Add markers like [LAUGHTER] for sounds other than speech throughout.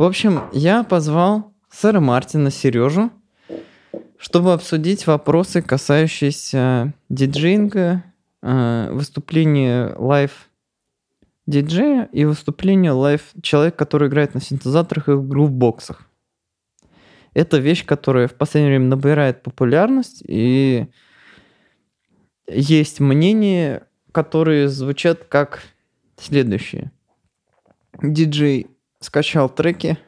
В общем, я позвал сэра Мартина Сережу, чтобы обсудить вопросы, касающиеся диджеинга, э, выступления live диджея и выступления live человека, который играет на синтезаторах и грувбоксах. Это вещь, которая в последнее время набирает популярность, и есть мнения, которые звучат как следующие. Диджей скачал треки,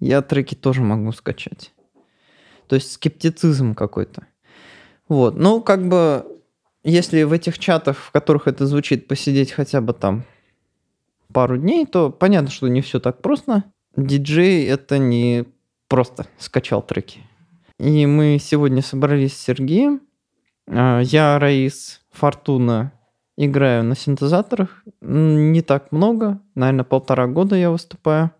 я треки тоже могу скачать. То есть скептицизм какой-то. Вот. Ну, как бы, если в этих чатах, в которых это звучит, посидеть хотя бы там пару дней, то понятно, что не все так просто. Диджей это не просто скачал треки. И мы сегодня собрались с Сергеем. А, я, Раис, Фортуна играю на синтезаторах. Не так много, наверное, полтора года я выступаю.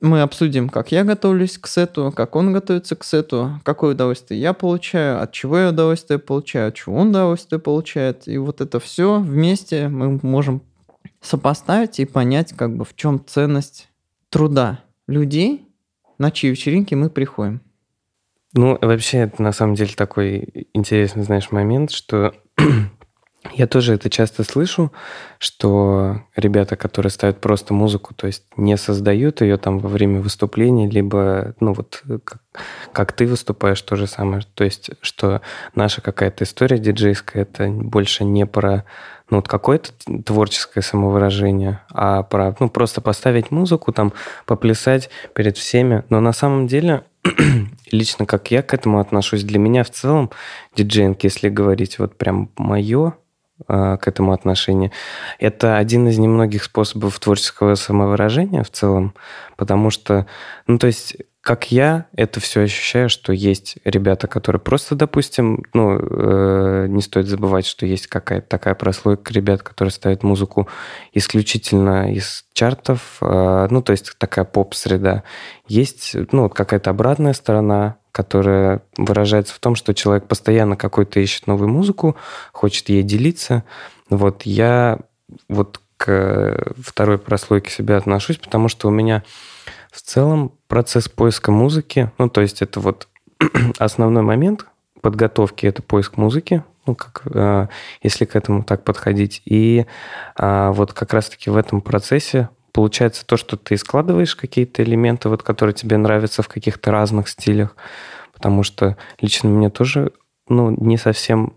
Мы обсудим, как я готовлюсь к сету, как он готовится к сету, какое удовольствие я получаю, от чего я удовольствие получаю, от чего он удовольствие получает. И вот это все вместе мы можем сопоставить и понять, как бы в чем ценность труда людей, на чьи вечеринки мы приходим. Ну, вообще, это на самом деле такой интересный, знаешь, момент, что [CLEARS THROAT] я тоже это часто слышу, что ребята, которые ставят просто музыку, то есть не создают ее там во время выступления, либо, ну вот, как, как ты выступаешь, то же самое. То есть, что наша какая-то история диджейская, это больше не про ну, вот какое-то творческое самовыражение, а про, ну, просто поставить музыку, там, поплясать перед всеми. Но на самом деле, [CLEARS THROAT] лично как я к этому отношусь, для меня в целом диджейнг, если говорить вот прям мое, к этому отношение. Это один из немногих способов творческого самовыражения в целом, потому что, ну, то есть как я это все ощущаю, что есть ребята, которые просто, допустим, ну, э, не стоит забывать, что есть какая-то такая прослойка ребят, которые ставят музыку исключительно из чартов, э, ну, то есть такая поп-среда. Есть, ну, какая-то обратная сторона, которая выражается в том, что человек постоянно какой-то ищет новую музыку, хочет ей делиться. Вот я вот к второй прослойке себя отношусь, потому что у меня в целом процесс поиска музыки, ну, то есть это вот [CLEARS THROAT] основной момент подготовки, это поиск музыки, ну, как, э, если к этому так подходить. И э, вот как раз-таки в этом процессе получается то, что ты складываешь какие-то элементы, вот, которые тебе нравятся в каких-то разных стилях, потому что лично мне тоже ну, не совсем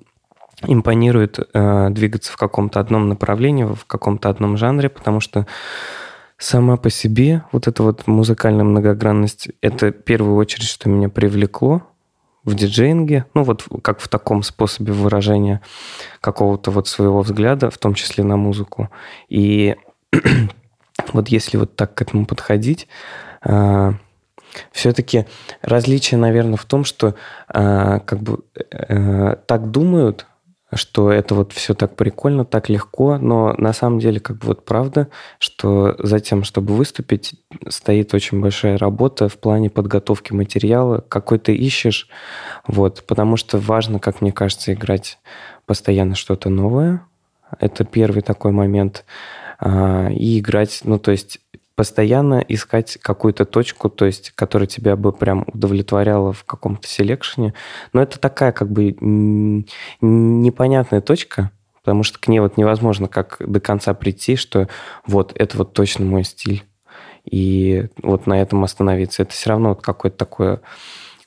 импонирует э, двигаться в каком-то одном направлении, в каком-то одном жанре, потому что сама по себе вот эта вот музыкальная многогранность, это в первую очередь, что меня привлекло в диджеинге, ну вот как в таком способе выражения какого-то вот своего взгляда, в том числе на музыку. И вот если вот так к этому подходить, а, все-таки различие, наверное, в том, что а, как бы э, так думают что это вот все так прикольно, так легко, но на самом деле как бы вот правда, что за тем, чтобы выступить, стоит очень большая работа в плане подготовки материала, какой ты ищешь, вот, потому что важно, как мне кажется, играть постоянно что-то новое, это первый такой момент, и играть, ну, то есть постоянно искать какую-то точку, то есть, которая тебя бы прям удовлетворяла в каком-то селекшене. Но это такая как бы непонятная точка, потому что к ней вот невозможно как до конца прийти, что вот это вот точно мой стиль. И вот на этом остановиться. Это все равно вот какое-то такое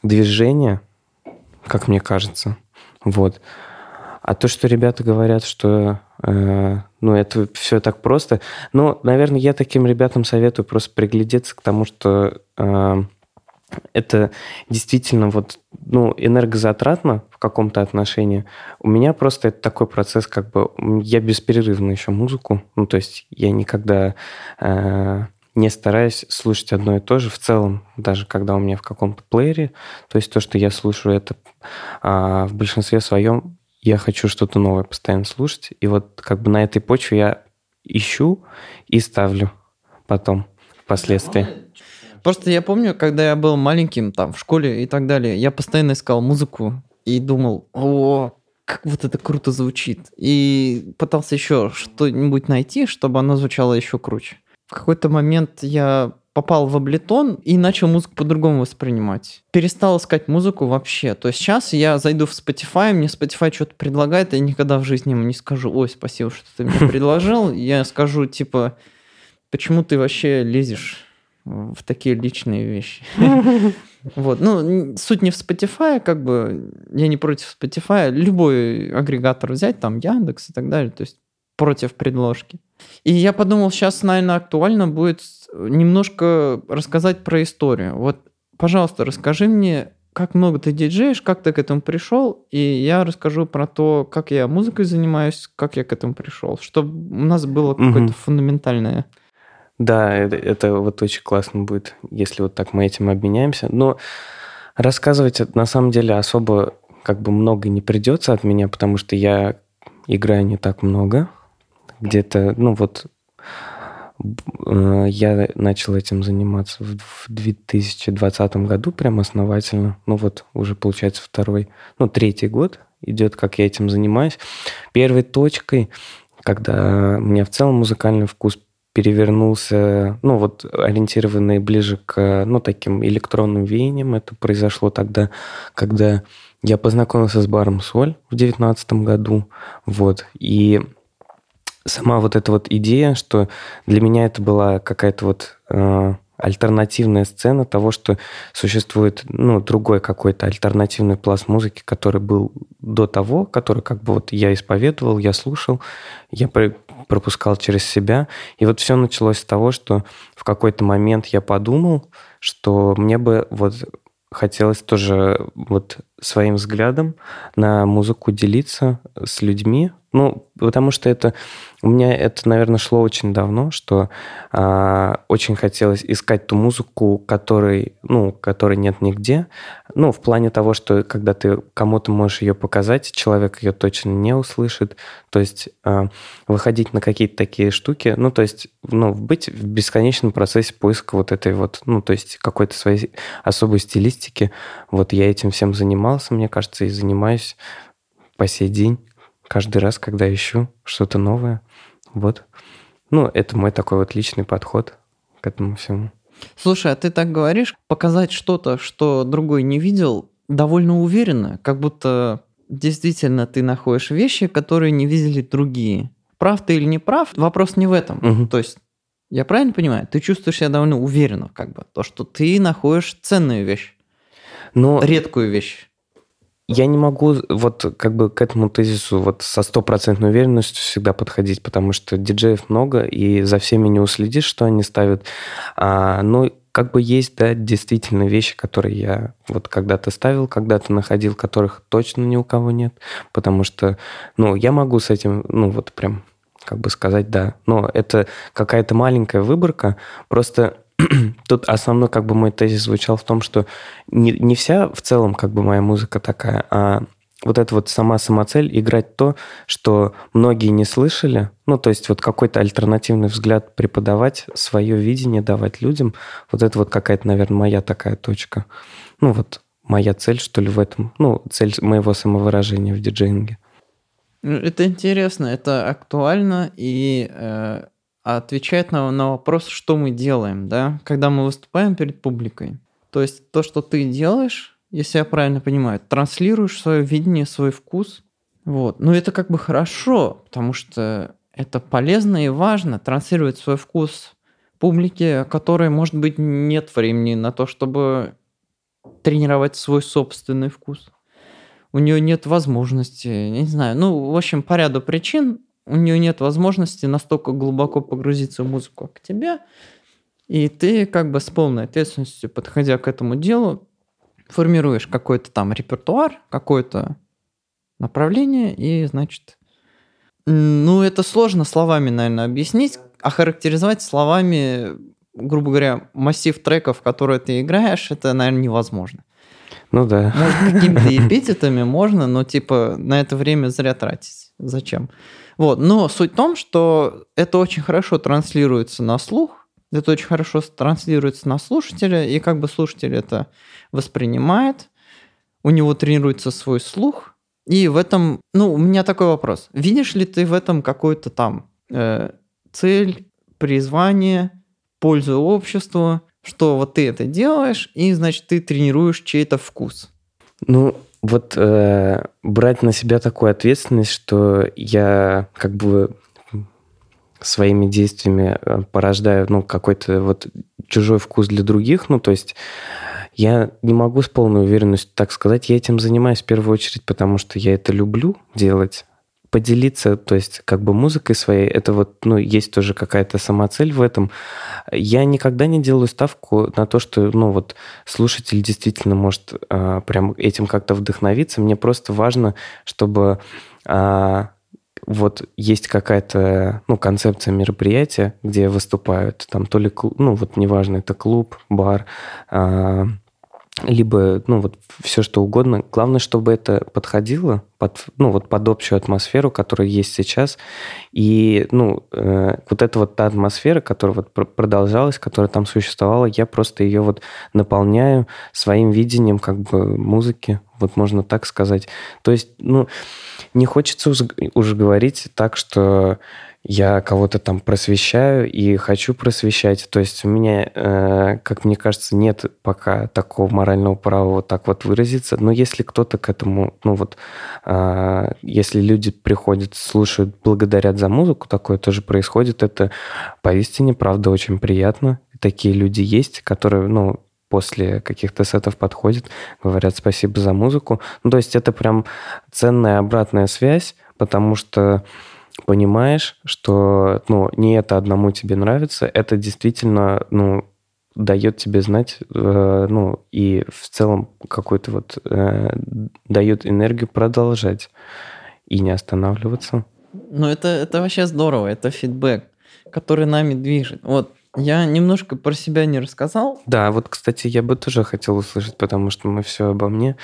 движение, как мне кажется. Вот. А то, что ребята говорят, что э, ну, это все так просто. Ну, наверное, я таким ребятам советую просто приглядеться к тому, что э, это действительно вот, ну, энергозатратно в каком-то отношении. У меня просто это такой процесс, как бы я бесперерывно еще музыку, ну, то есть я никогда э, не стараюсь слушать одно и то же в целом, даже когда у меня в каком-то плеере, то есть то, что я слушаю, это э, в большинстве своем я хочу что-то новое постоянно слушать. И вот как бы на этой почве я ищу и ставлю потом, впоследствии. Просто я помню, когда я был маленьким, там, в школе и так далее, я постоянно искал музыку и думал, о, как вот это круто звучит. И пытался еще что-нибудь найти, чтобы оно звучало еще круче. В какой-то момент я попал в Абleton и начал музыку по-другому воспринимать. Перестал искать музыку вообще. То есть сейчас я зайду в Spotify, мне Spotify что-то предлагает, и я никогда в жизни ему не скажу, ой, спасибо, что ты мне [LAUGHS] предложил. Я скажу, типа, почему ты вообще лезешь в такие личные вещи? [LAUGHS] Вот, ну, суть не в Spotify, как бы, я не против Spotify, любой агрегатор взять, там, Яндекс и так далее, то есть против предложки. И я подумал, сейчас, наверное, актуально будет немножко рассказать про историю. Вот, пожалуйста, расскажи мне, как много ты диджеешь, как ты к этому пришел, и я расскажу про то, как я музыкой занимаюсь, как я к этому пришел, чтобы у нас было какое-то фундаментальное. Да, это, это вот очень классно будет, если вот так мы этим обменяемся. Но рассказывать на самом деле особо как бы много не придется от меня, потому что я играю не так много. Где-то, ну вот Э, я начал этим заниматься в 2020 году прям основательно. Ну вот уже получается второй, ну третий год идет, как я этим занимаюсь. Первой точкой, когда у меня в целом музыкальный вкус перевернулся, ну вот ориентированный ближе к, ну таким электронным веяниям, это произошло тогда, когда я познакомился с баром «Соль» в 2019 году, вот, и сама вот эта вот идея, что для меня это была какая-то вот э, альтернативная сцена того, что существует, ну, другой какой-то альтернативный пласт музыки, который был до того, который как бы вот я исповедовал, я слушал, я пропускал через себя. И вот все началось с того, что в какой-то момент я подумал, что мне бы вот хотелось тоже вот своим взглядом на музыку делиться с людьми, ну, потому что это у меня это, наверное, шло очень давно, что э, очень хотелось искать ту музыку, которой, ну, которой нет нигде. Ну, в плане того, что когда ты кому-то можешь ее показать, человек ее точно не услышит. То есть э, выходить на какие-то такие штуки, ну, то есть, ну, быть в бесконечном процессе поиска вот этой вот, ну, то есть какой-то своей особой стилистики. Вот я этим всем занимался, мне кажется, и занимаюсь по сей день каждый раз, когда ищу что-то новое. Вот. Ну, это мой такой вот личный подход к этому всему. Слушай, а ты так говоришь, показать что-то, что другой не видел, довольно уверенно, как будто действительно ты находишь вещи, которые не видели другие. Прав ты или не прав, вопрос не в этом. Угу. То есть, я правильно понимаю, ты чувствуешь себя довольно уверенно, как бы, то, что ты находишь ценную вещь, Но... редкую вещь я не могу вот как бы к этому тезису вот со стопроцентной уверенностью всегда подходить, потому что диджеев много, и за всеми не уследишь, что они ставят. А, ну, как бы есть, да, действительно вещи, которые я вот когда-то ставил, когда-то находил, которых точно ни у кого нет, потому что, ну, я могу с этим, ну, вот прям как бы сказать, да. Но это какая-то маленькая выборка. Просто [CLEARS THROAT] тут основной как бы мой тезис звучал в том, что не, не вся в целом как бы моя музыка такая, а вот эта вот сама самоцель играть то, что многие не слышали, ну, то есть вот какой-то альтернативный взгляд преподавать, свое видение давать людям, вот это вот какая-то, наверное, моя такая точка. Ну, вот моя цель, что ли, в этом, ну, цель моего самовыражения в диджеинге. Ну, это интересно, это актуально, и э, отвечает на, на вопрос, что мы делаем, да, когда мы выступаем перед публикой. То есть то, что ты делаешь, если я правильно понимаю, транслируешь свое видение, свой вкус. Вот. Ну, это как бы хорошо, потому что это полезно и важно транслировать свой вкус публике, которой, может быть, нет времени на то, чтобы тренировать свой собственный вкус. У нее нет возможности, не знаю, ну, в общем, по ряду причин у нее нет возможности настолько глубоко погрузиться в музыку, как тебе, и ты как бы с полной ответственностью, подходя к этому делу, формируешь какой-то там репертуар, какое-то направление, и, значит, ну, это сложно словами, наверное, объяснить, а характеризовать словами, грубо говоря, массив треков, которые ты играешь, это, наверное, невозможно. Ну да. Может, какими-то эпитетами можно, но, типа, на это время зря тратить. Зачем? Вот. Но суть в том, что это очень хорошо транслируется на слух, это очень хорошо транслируется на слушателя, и как бы слушатель это воспринимает, у него тренируется свой слух, и в этом, ну, у меня такой вопрос. Видишь ли ты в этом какую-то там э, цель, призвание, пользу обществу, что вот ты это делаешь, и, значит, ты тренируешь чей-то вкус. Ну, вот э, брать на себя такую ответственность, что я как бы своими действиями э, порождаю ну, какой-то вот чужой вкус для других, ну, то есть я не могу с полной уверенностью так сказать, я этим занимаюсь в первую очередь, потому что я это люблю делать, поделиться, то есть как бы музыкой своей, это вот, ну, есть тоже какая-то самоцель в этом. Я никогда не делаю ставку на то, что, ну, вот слушатель действительно может а, прям этим как-то вдохновиться. Мне просто важно, чтобы а, вот есть какая-то, ну, концепция мероприятия, где выступают, там то ли, ну, вот неважно, это клуб, бар, а, либо, ну, вот все что угодно. Главное, чтобы это подходило под, ну, вот под общую атмосферу, которая есть сейчас. И, ну, э, вот эта вот та атмосфера, которая вот продолжалась, которая там существовала, я просто ее вот наполняю своим видением как бы музыки, вот можно так сказать. То есть, ну, не хочется уже говорить так, что я кого-то там просвещаю и хочу просвещать. То есть у меня, э, как мне кажется, нет пока такого морального права вот так вот выразиться. Но если кто-то к этому, ну вот, э, если люди приходят, слушают, благодарят за музыку, такое тоже происходит, это поистине, правда, очень приятно. Такие люди есть, которые, ну, после каких-то сетов подходят, говорят спасибо за музыку. Ну, то есть это прям ценная обратная связь, потому что понимаешь, что ну, не это одному тебе нравится, это действительно ну, дает тебе знать, э, ну, и в целом какой-то вот э, дает энергию продолжать и не останавливаться. Ну, это, это вообще здорово, это фидбэк, который нами движет. Вот я немножко про себя не рассказал. Да, вот, кстати, я бы тоже хотел услышать, потому что мы все обо мне.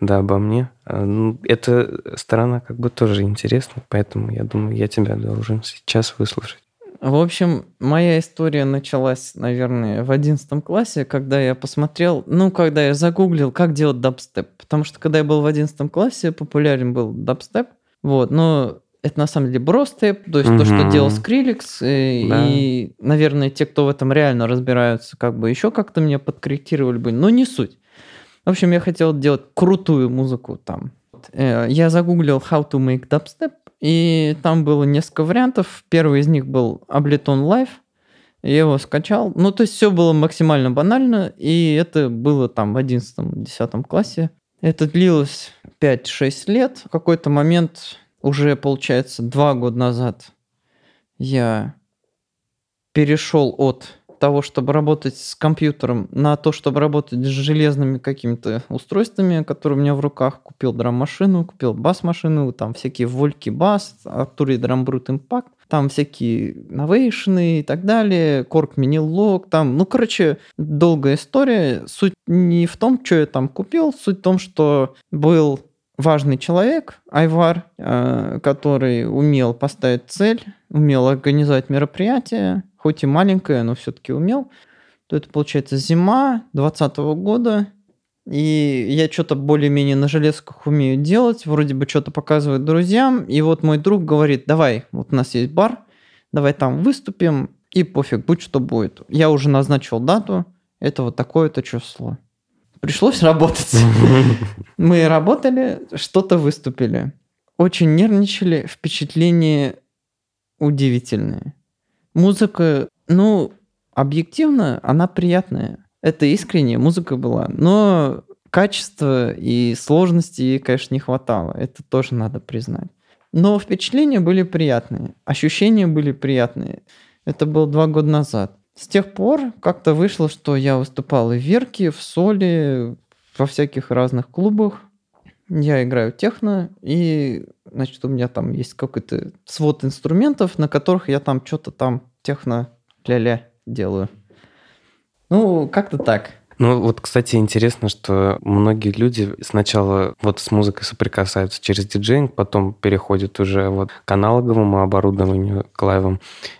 Да, обо мне. А, ну, эта сторона как бы тоже интересна, поэтому я думаю, я тебя должен сейчас выслушать. В общем, моя история началась, наверное, в одиннадцатом классе, когда я посмотрел, ну, когда я загуглил, как делать дабстеп. Потому что, когда я был в одиннадцатом классе, популярен был дабстеп. Вот, но это на самом деле бростеп, то есть угу. то, что делал Skrillex, и, да. и, наверное, те, кто в этом реально разбираются, как бы еще как-то меня подкорректировали бы, но не суть. В общем, я хотел делать крутую музыку там. Э, я загуглил how to make dubstep, и там было несколько вариантов. Первый из них был Ableton Live. Я его скачал. Ну, то есть все было максимально банально, и это было там в 11-10 классе. Это длилось 5-6 лет. В какой-то момент уже, получается, два года назад я перешел от того, чтобы работать с компьютером, на то, чтобы работать с железными какими-то устройствами, которые у меня в руках. Купил драм-машину, купил бас-машину, там всякие вольки бас, Arturia Drum Brute Impact, там всякие новейшины и так далее, Корк Mini Log, там, ну, короче, долгая история. Суть не в том, что я там купил, суть в том, что был важный человек, Айвар, э, который умел поставить цель, умел организовать мероприятие, хоть и маленькое, но все-таки умел, то это получается зима 2020 года, и я что-то более-менее на железках умею делать, вроде бы что-то показываю друзьям, и вот мой друг говорит, давай, вот у нас есть бар, давай там выступим, и пофиг, будь что будет. Я уже назначил дату, это вот такое-то число. Пришлось работать. [LAUGHS] Мы работали, что-то выступили. Очень нервничали, впечатления удивительные. Музыка, ну, объективно, она приятная. Это искренняя музыка была, но качества и сложности, конечно, не хватало. Это тоже надо признать. Но впечатления были приятные, ощущения были приятные. Это было два года назад. С тех пор как-то вышло, что я выступал и в Верке, в Соли, во всяких разных клубах. Я играю техно, и, значит, у меня там есть какой-то свод инструментов, на которых я там что-то там техно ля-ля делаю. Ну, как-то так. Ну, вот, кстати, интересно, что многие люди сначала вот с музыкой соприкасаются через диджейнг, потом переходят уже вот к аналоговому оборудованию, к лайвам.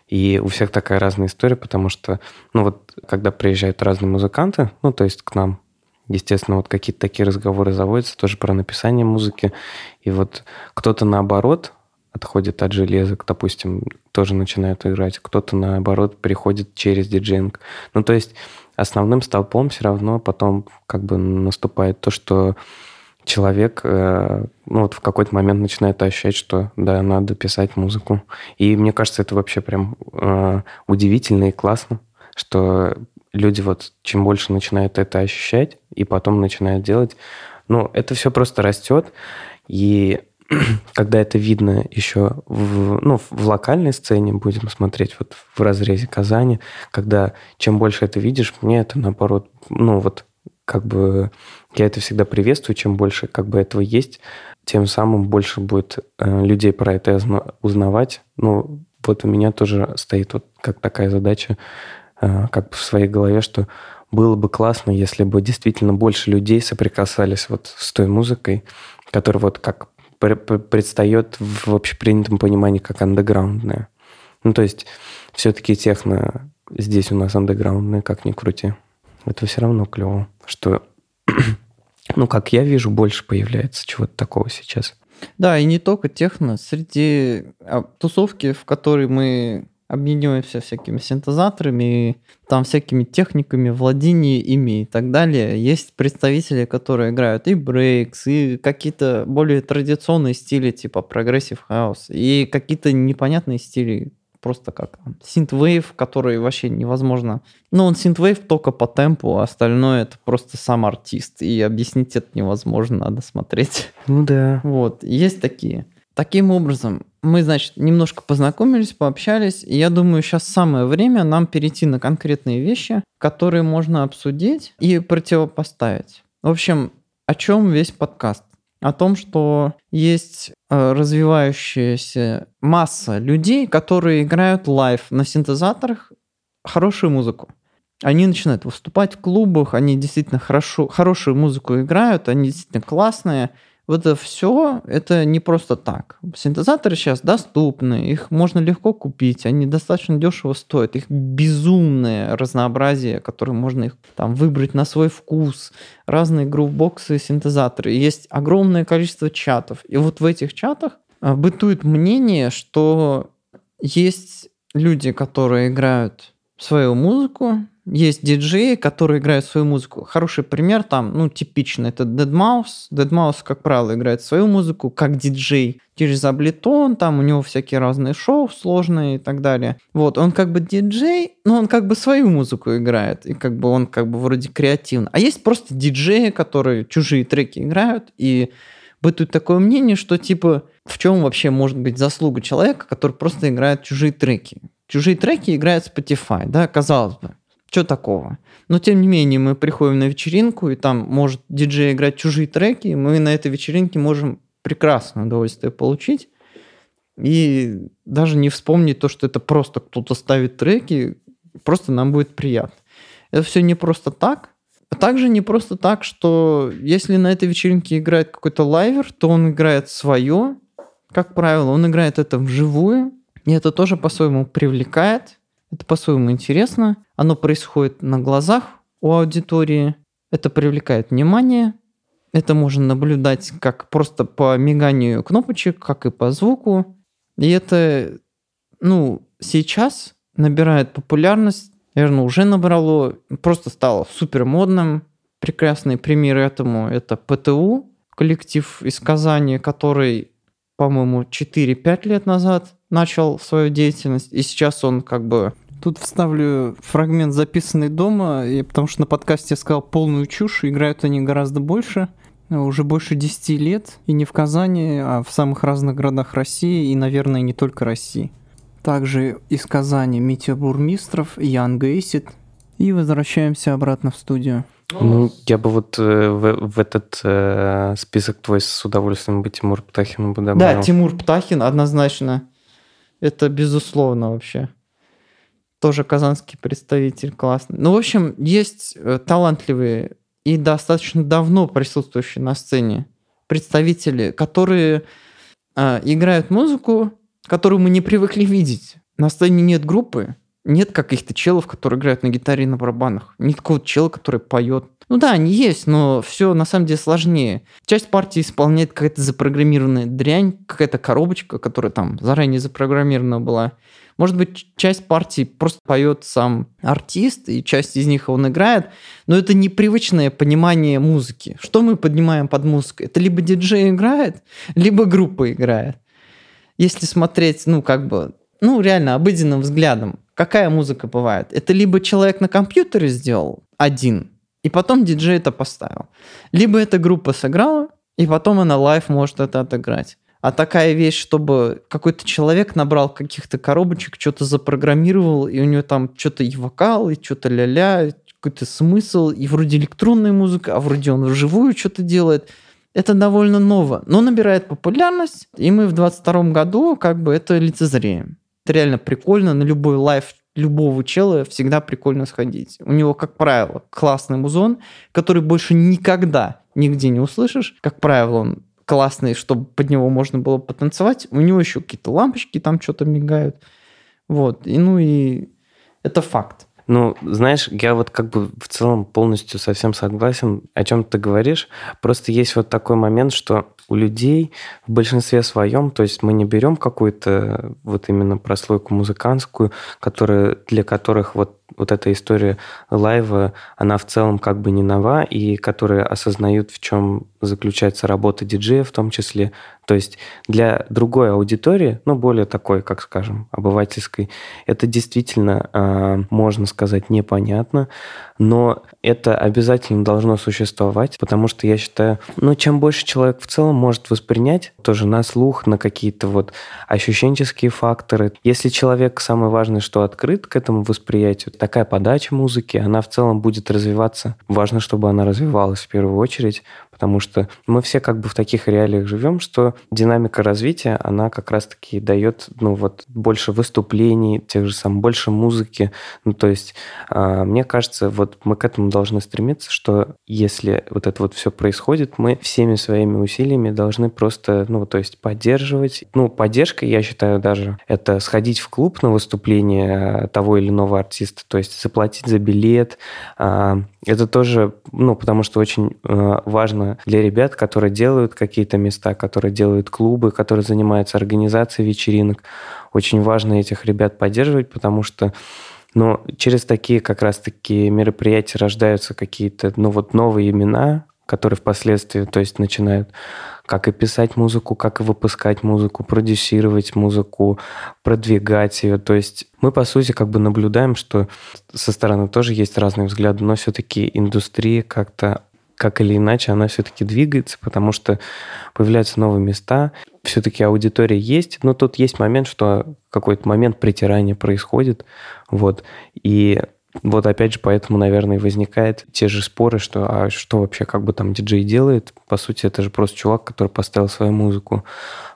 И у всех такая разная история, потому что, ну вот, когда приезжают разные музыканты, ну, то есть к нам, естественно, вот какие-то такие разговоры заводятся тоже про написание музыки. И вот кто-то наоборот отходит от железок, допустим, тоже начинает играть, кто-то наоборот переходит через диджейнг. Ну, то есть основным столпом все равно потом как бы наступает то, что человек э, ну, вот в какой-то момент начинает ощущать, что да, надо писать музыку. И мне кажется, это вообще прям э, удивительно и классно, что люди вот чем больше начинают это ощущать и потом начинают делать, ну, это все просто растет. И [CLEARS THROAT] когда это видно еще в, ну, в локальной сцене, будем смотреть вот в разрезе Казани, когда чем больше это видишь, мне это наоборот, ну вот как бы я это всегда приветствую, чем больше как бы этого есть, тем самым больше будет э, людей про это узнавать. Ну, вот у меня тоже стоит вот как такая задача э, как бы в своей голове, что было бы классно, если бы действительно больше людей соприкасались вот с той музыкой, которая вот как предстает в общепринятом понимании как андеграундная. Ну, то есть все-таки техно здесь у нас андеграундная, как ни крути. Это все равно клево, что, [CLEARS THROAT] ну, как я вижу, больше появляется чего-то такого сейчас. Да, и не только техно. Среди а, тусовки, в которой мы объединяемся всякими синтезаторами, там всякими техниками, владение ими и так далее. Есть представители, которые играют и breaks, и какие-то более традиционные стили, типа progressive house, и какие-то непонятные стили, просто как synthwave, который вообще невозможно. Ну, он synthwave только по темпу, а остальное это просто сам артист, и объяснить это невозможно, надо смотреть. Ну да. Вот, есть такие. Таким образом, мы, значит, немножко познакомились, пообщались, и я думаю, сейчас самое время нам перейти на конкретные вещи, которые можно обсудить и противопоставить. В общем, о чем весь подкаст? О том, что есть э, развивающаяся масса людей, которые играют live на синтезаторах хорошую музыку. Они начинают выступать в клубах, они действительно хорошо, хорошую музыку играют, они действительно классные, вот это все, это не просто так. Синтезаторы сейчас доступны, их можно легко купить, они достаточно дешево стоят, их безумное разнообразие, которое можно их там выбрать на свой вкус, разные грувбоксы, синтезаторы. Есть огромное количество чатов, и вот в этих чатах а, бытует мнение, что есть люди, которые играют свою музыку, есть диджеи, которые играют свою музыку. Хороший пример там, ну, типичный, это Deadmau5. Deadmau5, как правило, играет свою музыку как диджей через Ableton, там у него всякие разные шоу сложные и так далее. Вот, он как бы диджей, но он как бы свою музыку играет, и как бы он как бы вроде креативный. А есть просто диджеи, которые чужие треки играют, и бытует такое мнение, что типа в чем вообще может быть заслуга человека, который просто играет чужие треки? Чужие треки играет Spotify, да, казалось бы. Что такого? Но тем не менее мы приходим на вечеринку, и там может диджей играть чужие треки, и мы на этой вечеринке можем прекрасное удовольствие получить. И даже не вспомнить то, что это просто кто-то ставит треки, просто нам будет приятно. Это все не просто так. А также не просто так, что если на этой вечеринке играет какой-то лайвер, то он играет свое, как правило, он играет это вживую, и это тоже по-своему привлекает, это по-своему интересно. Оно происходит на глазах у аудитории. Это привлекает внимание. Это можно наблюдать как просто по миганию кнопочек, как и по звуку. И это, ну, сейчас набирает популярность, наверное, уже набрало, просто стало супер модным. Прекрасный пример этому – это ПТУ, коллектив из Казани, который, по-моему, 4-5 лет назад начал свою деятельность, и сейчас он как бы... Тут вставлю фрагмент, записанный дома, и, потому что на подкасте я сказал полную чушь, играют они гораздо больше, уже больше 10 лет, и не в Казани, а в самых разных городах России, и, наверное, не только России. Также из Казани Митя Бурмистров, Ян Гейсит, и возвращаемся обратно в студию. Ну, я бы вот э, в, в этот э, список твой с удовольствием бы Тимур Птахин бы добавил. Да, Тимур Птахин однозначно. Это безусловно вообще. Тоже казанский представитель классный. Ну, в общем, есть э, талантливые и достаточно давно присутствующие на сцене представители, которые э, играют музыку, которую мы не привыкли видеть. На сцене нет группы, нет каких-то челов, которые играют на гитаре и на барабанах. Нет какого-то чела, который поет. Ну да, они есть, но все на самом деле сложнее. Часть партии исполняет какая-то запрограммированная дрянь, какая-то коробочка, которая там заранее запрограммирована была. Может быть, часть партий просто поет сам артист, и часть из них он играет, но это непривычное понимание музыки. Что мы поднимаем под музыкой? Это либо диджей играет, либо группа играет. Если смотреть, ну, как бы, ну, реально, обыденным взглядом, какая музыка бывает? Это либо человек на компьютере сделал один, и потом диджей это поставил. Либо эта группа сыграла, и потом она лайв может это отыграть. А такая вещь, чтобы какой-то человек набрал каких-то коробочек, что-то запрограммировал, и у него там что-то и вокал, и что-то ля-ля, какой-то смысл, и вроде электронная музыка, а вроде он вживую что-то делает. Это довольно ново, но набирает популярность, и мы в 22 году как бы это лицезреем. Это реально прикольно, на любой лайв любого чела всегда прикольно сходить. У него, как правило, классный музон, который больше никогда нигде не услышишь. Как правило, он классный, чтобы под него можно было потанцевать. У него еще какие-то лампочки там что-то мигают. Вот. И, ну и это факт. Ну, знаешь, я вот как бы в целом полностью совсем согласен, о чем ты говоришь. Просто есть вот такой момент, что у людей в большинстве своем, то есть мы не берем какую-то вот именно прослойку музыкантскую, которая, для которых вот вот эта история лайва, она в целом как бы не нова, и которые осознают, в чем заключается работа диджея в том числе. То есть для другой аудитории, ну, более такой, как скажем, обывательской, это действительно, э, можно сказать, непонятно, но это обязательно должно существовать, потому что я считаю, ну, чем больше человек в целом может воспринять, тоже на слух, на какие-то вот ощущенческие факторы. Если человек, самое важное, что открыт к этому восприятию, такая подача музыки, она в целом будет развиваться. Важно, чтобы она развивалась в первую очередь, потому что мы все как бы в таких реалиях живем, что динамика развития, она как раз-таки дает, ну вот, больше выступлений, тех же самых, больше музыки. Ну, то есть, э, мне кажется, вот мы к этому должны стремиться, что если вот это вот все происходит, мы всеми своими усилиями должны просто, ну, то есть, поддерживать. Ну, поддержка, я считаю, даже это сходить в клуб на выступление того или иного артиста, то есть заплатить за билет. Э, это тоже, ну, потому что очень э, для ребят, которые делают какие-то места, которые делают клубы, которые занимаются организацией вечеринок. Очень важно этих ребят поддерживать, потому что но ну, через такие как раз-таки мероприятия рождаются какие-то ну, вот новые имена, которые впоследствии то есть, начинают как и писать музыку, как и выпускать музыку, продюсировать музыку, продвигать ее. То есть мы, по сути, как бы наблюдаем, что со стороны тоже есть разные взгляды, но все-таки индустрия как-то как или иначе она все-таки двигается, потому что появляются новые места, все-таки аудитория есть, но тут есть момент, что какой-то момент притирания происходит, вот, и вот опять же, поэтому, наверное, возникают те же споры, что а что вообще как бы там диджей делает? По сути, это же просто чувак, который поставил свою музыку.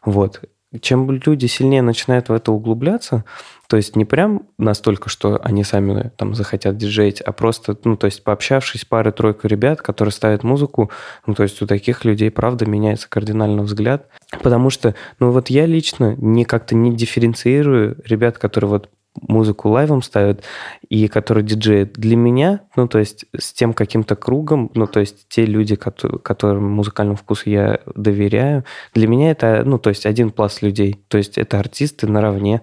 Вот. Чем люди сильнее начинают в это углубляться, то есть не прям настолько, что они сами там захотят диджеить, а просто, ну, то есть пообщавшись парой-тройку ребят, которые ставят музыку, ну, то есть у таких людей, правда, меняется кардинально взгляд. Потому что, ну, вот я лично не как-то не дифференцирую ребят, которые вот музыку лайвом ставят, и который диджеет для меня, ну, то есть с тем каким-то кругом, ну, то есть те люди, которым музыкальному вкусу я доверяю, для меня это, ну, то есть один пласт людей, то есть это артисты наравне,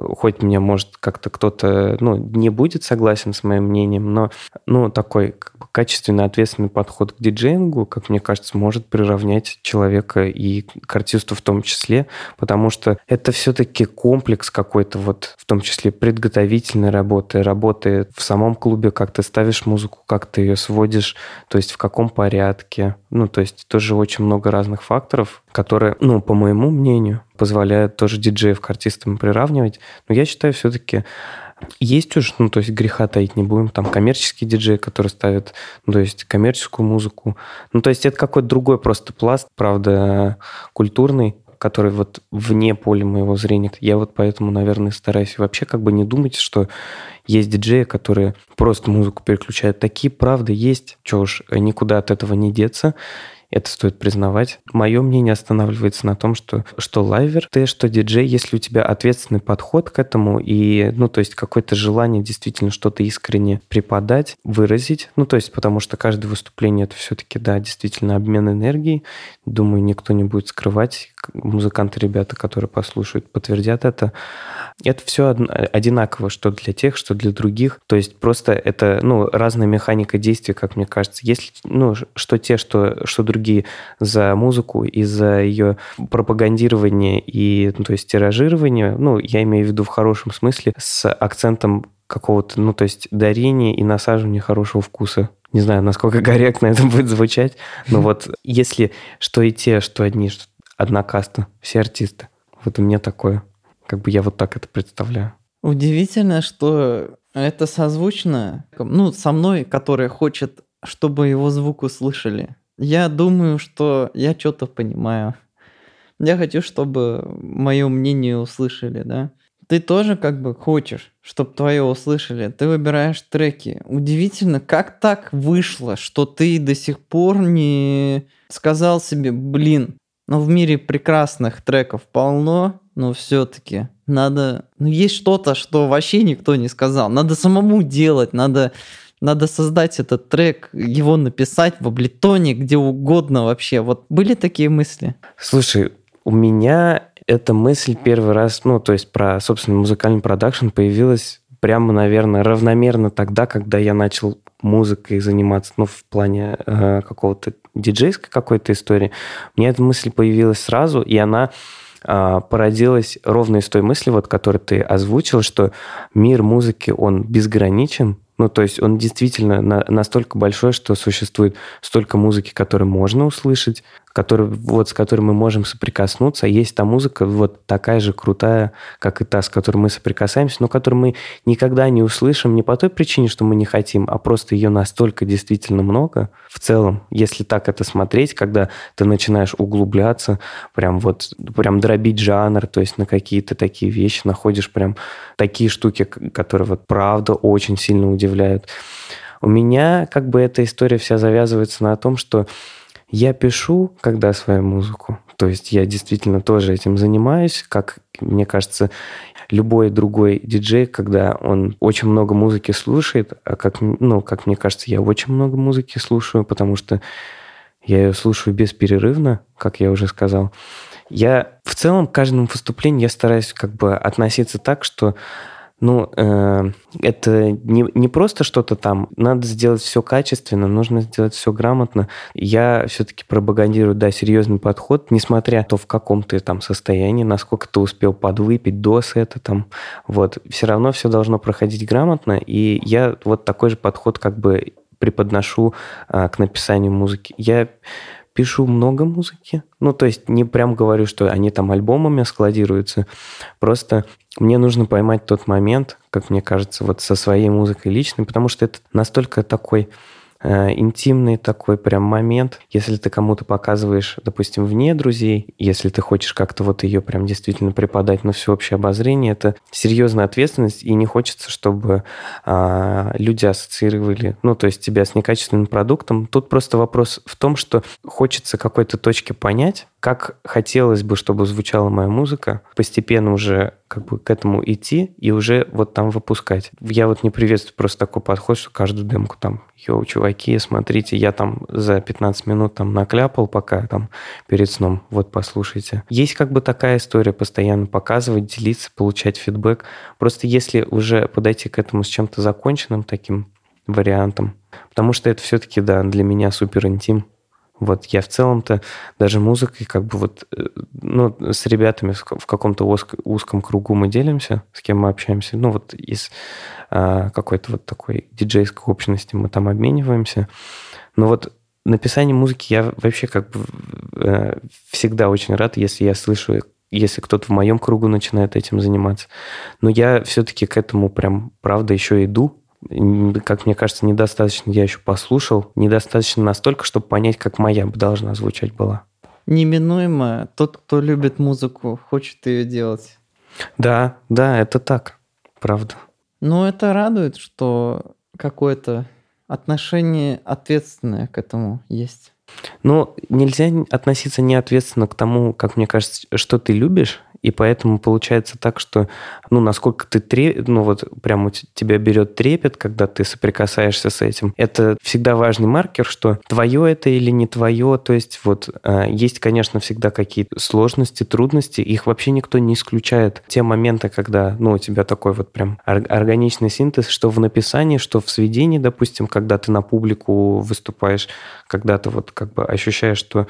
хоть мне, может, как-то кто-то, ну, не будет согласен с моим мнением, но, ну, такой как бы, качественный, ответственный подход к диджеингу, как мне кажется, может приравнять человека и к артисту в том числе, потому что это все-таки комплекс какой-то вот, в том числе предготовительной работы, работы в самом клубе, как ты ставишь музыку, как ты ее сводишь, то есть в каком порядке. Ну, то есть тоже очень много разных факторов, которые, ну, по моему мнению, позволяют тоже диджеев к артистам приравнивать. Но я считаю, все-таки есть уж, ну, то есть греха таить не будем, там коммерческие диджеи, которые ставят, ну, то есть коммерческую музыку. Ну, то есть это какой-то другой просто пласт, правда, культурный, который вот вне поля моего зрения. Я вот поэтому, наверное, стараюсь вообще как бы не думать, что есть диджеи, которые просто музыку переключают. Такие, правда, есть. Чего уж, никуда от этого не деться. Это стоит признавать. Мое мнение останавливается на том, что что лайвер ты, что диджей, если у тебя ответственный подход к этому и, ну, то есть какое-то желание действительно что-то искренне преподать, выразить, ну, то есть потому что каждое выступление это все-таки, да, действительно обмен энергией. Думаю, никто не будет скрывать. Музыканты, ребята, которые послушают, подтвердят это. Это все одинаково, что для тех, что для других. То есть просто это, ну, разная механика действия, как мне кажется. Если, ну, что те, что, что другие за музыку и за ее пропагандирование и, ну, то есть тиражирование, ну, я имею в виду в хорошем смысле, с акцентом какого-то, ну, то есть дарения и насаживания хорошего вкуса. Не знаю, насколько [LAUGHS] корректно это будет звучать, но вот если что и те, что одни, что одна каста, все артисты, вот у меня такое. Как бы я вот так это представляю. Удивительно, что это созвучно, ну, со мной, который хочет, чтобы его звук услышали. Я думаю, что я что-то понимаю. Я хочу, чтобы мое мнение услышали, да. Ты тоже как бы хочешь, чтобы твое услышали. Ты выбираешь треки. Удивительно, как так вышло, что ты до сих пор не сказал себе, блин, ну в мире прекрасных треков полно, но все-таки надо... Ну есть что-то, что вообще никто не сказал. Надо самому делать, надо надо создать этот трек, его написать в облитоне, где угодно вообще. Вот были такие мысли? Слушай, у меня эта мысль первый раз, ну, то есть про, собственно, музыкальный продакшн появилась прямо, наверное, равномерно тогда, когда я начал музыкой заниматься, ну, в плане э, какого-то диджейской какой-то истории. Меня эта мысль появилась сразу, и она э, породилась ровно из той мысли, вот, которую ты озвучил, что мир музыки, он безграничен, ну, то есть он действительно на, настолько большой, что существует столько музыки, которую можно услышать, который, вот, с которой мы можем соприкоснуться. Есть та музыка вот такая же крутая, как и та, с которой мы соприкасаемся, но которую мы никогда не услышим не по той причине, что мы не хотим, а просто ее настолько действительно много. В целом, если так это смотреть, когда ты начинаешь углубляться, прям вот, прям дробить жанр, то есть на какие-то такие вещи находишь прям такие штуки, которые вот правда очень сильно удивляют. У меня как бы эта история вся завязывается на том, что я пишу, когда свою музыку. То есть я действительно тоже этим занимаюсь, как мне кажется, любой другой диджей, когда он очень много музыки слушает, а как, ну, как мне кажется, я очень много музыки слушаю, потому что я ее слушаю бесперерывно, как я уже сказал. Я в целом к каждому выступлению я стараюсь как бы относиться так, что ну, э, это не, не просто что-то там. Надо сделать все качественно, нужно сделать все грамотно. Я все-таки пропагандирую, да, серьезный подход, несмотря то, в каком ты там состоянии, насколько ты успел подвыпить до сета там. Вот. Все равно все должно проходить грамотно. И я вот такой же подход как бы преподношу а, к написанию музыки. Я пишу много музыки. Ну, то есть не прям говорю, что они там альбомами складируются. Просто мне нужно поймать тот момент, как мне кажется, вот со своей музыкой личной, потому что это настолько такой Э, интимный такой прям момент. Если ты кому-то показываешь, допустим, вне друзей, если ты хочешь как-то вот ее прям действительно преподать на всеобщее обозрение, это серьезная ответственность, и не хочется, чтобы а, люди ассоциировали, ну, то есть тебя с некачественным продуктом. Тут просто вопрос в том, что хочется какой-то точки понять, как хотелось бы, чтобы звучала моя музыка, постепенно уже как бы к этому идти и уже вот там выпускать. Я вот не приветствую просто такой подход, что каждую демку там, йоу, чуваки, смотрите, я там за 15 минут там накляпал пока там перед сном, вот послушайте. Есть как бы такая история, постоянно показывать, делиться, получать фидбэк. Просто если уже подойти к этому с чем-то законченным таким вариантом, потому что это все-таки, да, для меня супер интим, вот я в целом-то даже музыкой как бы вот, э, ну, с ребятами в каком-то узком кругу мы делимся, с кем мы общаемся. Ну, вот из а, какой-то вот такой диджейской общности мы там обмениваемся. Но вот написание музыки я вообще как бы э, всегда очень рад, если я слышу если кто-то в моем кругу начинает этим заниматься. Но я все-таки к этому прям, правда, еще иду, как мне кажется, недостаточно я еще послушал, недостаточно настолько, чтобы понять, как моя бы должна звучать была. Неминуемо тот, кто любит музыку, хочет ее делать. Да, да, это так, правда. Но это радует, что какое-то отношение ответственное к этому есть. Но нельзя относиться неответственно к тому, как мне кажется, что ты любишь, и поэтому получается так, что, ну, насколько ты, тре... ну, вот прямо тебя берет трепет, когда ты соприкасаешься с этим. Это всегда важный маркер, что твое это или не твое. То есть вот э, есть, конечно, всегда какие-то сложности, трудности. Их вообще никто не исключает. Те моменты, когда, ну, у тебя такой вот прям органичный синтез, что в написании, что в сведении, допустим, когда ты на публику выступаешь, когда ты вот как бы ощущаешь, что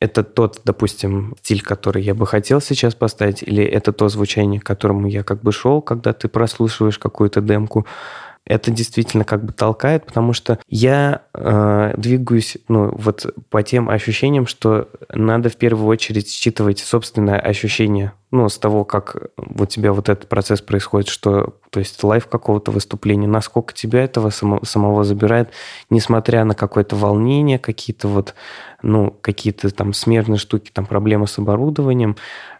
это тот, допустим, стиль, который я бы хотел сейчас поставить, или это то звучание, к которому я как бы шел, когда ты прослушиваешь какую-то демку, это действительно как бы толкает, потому что я э, двигаюсь ну, вот по тем ощущениям, что надо в первую очередь считывать собственное ощущение, ну, с того, как у тебя вот этот процесс происходит, что, то есть лайв какого-то выступления, насколько тебя этого само, самого забирает, несмотря на какое-то волнение, какие-то вот, ну, какие-то там смежные штуки, там проблемы с оборудованием,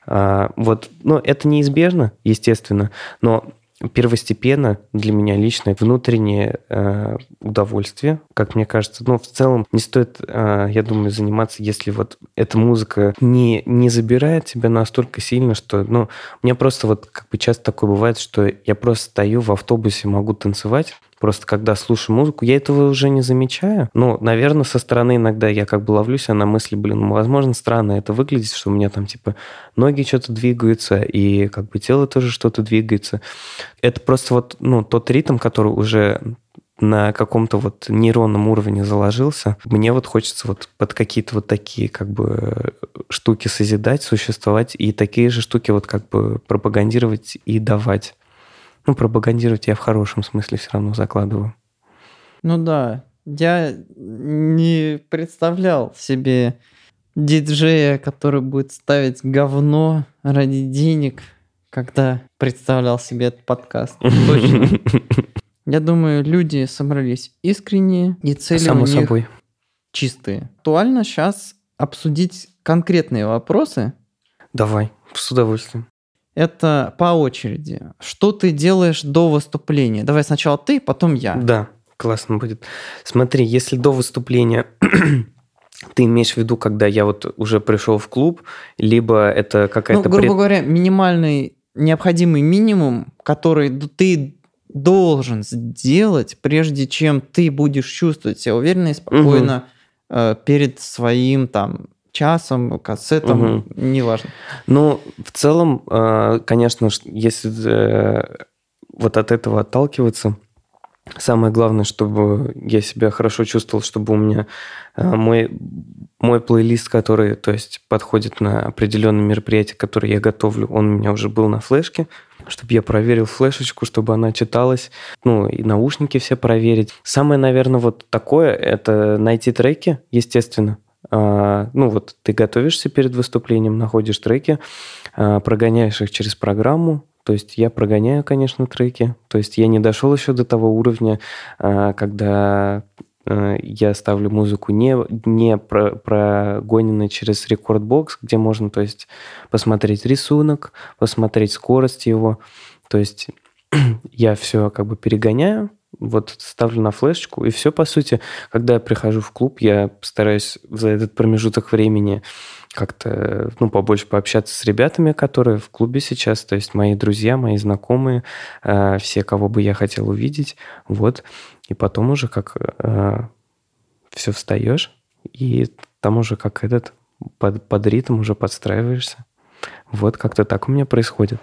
э, вот, ну, это неизбежно, естественно, но первостепенно для меня лично внутреннее э, удовольствие, как мне кажется. Но в целом не стоит, э, я думаю, заниматься, если вот эта музыка не, не забирает тебя настолько сильно, что, ну, у меня просто вот как бы часто такое бывает, что я просто стою в автобусе, могу танцевать, Просто когда слушаю музыку, я этого уже не замечаю. Ну, наверное, со стороны иногда я как бы ловлюсь на мысли, блин, ну, возможно, странно это выглядит, что у меня там типа ноги что-то двигаются, и как бы тело тоже что-то двигается. Это просто вот, ну, тот ритм, который уже на каком-то вот нейронном уровне заложился. Мне вот хочется вот под какие-то вот такие как бы штуки созидать, существовать, и такие же штуки вот как бы пропагандировать и давать. Ну, пропагандировать я в хорошем смысле все равно закладываю. Ну да, я не представлял себе диджея, который будет ставить говно ради денег, когда представлял себе этот подкаст. Точно. Я думаю, люди собрались искренние и цели Само у них собой. чистые. Актуально сейчас обсудить конкретные вопросы. Давай, с удовольствием это по очереди. Что ты делаешь до выступления? Давай сначала ты, потом я. Да, классно будет. Смотри, если до выступления [CLEARS THROAT] ты имеешь в виду, когда я вот уже пришел в клуб, либо это какая-то... Ну, грубо пред... говоря, минимальный необходимый минимум, который ты должен сделать, прежде чем ты будешь чувствовать себя уверенно и спокойно угу. перед своим там часом, кассетом, угу. неважно. Ну, в целом, э, конечно, если э, вот от этого отталкиваться, самое главное, чтобы я себя хорошо чувствовал, чтобы у меня э, мой, мой плейлист, который, то есть, подходит на определенные мероприятия, которые я готовлю, он у меня уже был на флешке, чтобы я проверил флешечку, чтобы она читалась, ну, и наушники все проверить. Самое, наверное, вот такое, это найти треки, естественно, ну вот ты готовишься перед выступлением, находишь треки, а, прогоняешь их через программу, то есть я прогоняю, конечно, треки. То есть я не дошел еще до того уровня, а, когда я ставлю музыку не, не про, прогоненной через рекордбокс, где можно, то есть, посмотреть рисунок, посмотреть скорость его. То есть [CLEARS THROAT] я все как бы перегоняю, вот ставлю на флешечку, и все, по сути, когда я прихожу в клуб, я стараюсь за этот промежуток времени как-то, ну, побольше пообщаться с ребятами, которые в клубе сейчас, то есть мои друзья, мои знакомые, э, все, кого бы я хотел увидеть, вот, и потом уже как э, все встаешь, и там уже как этот, под, под ритм уже подстраиваешься. Вот как-то так у меня происходит.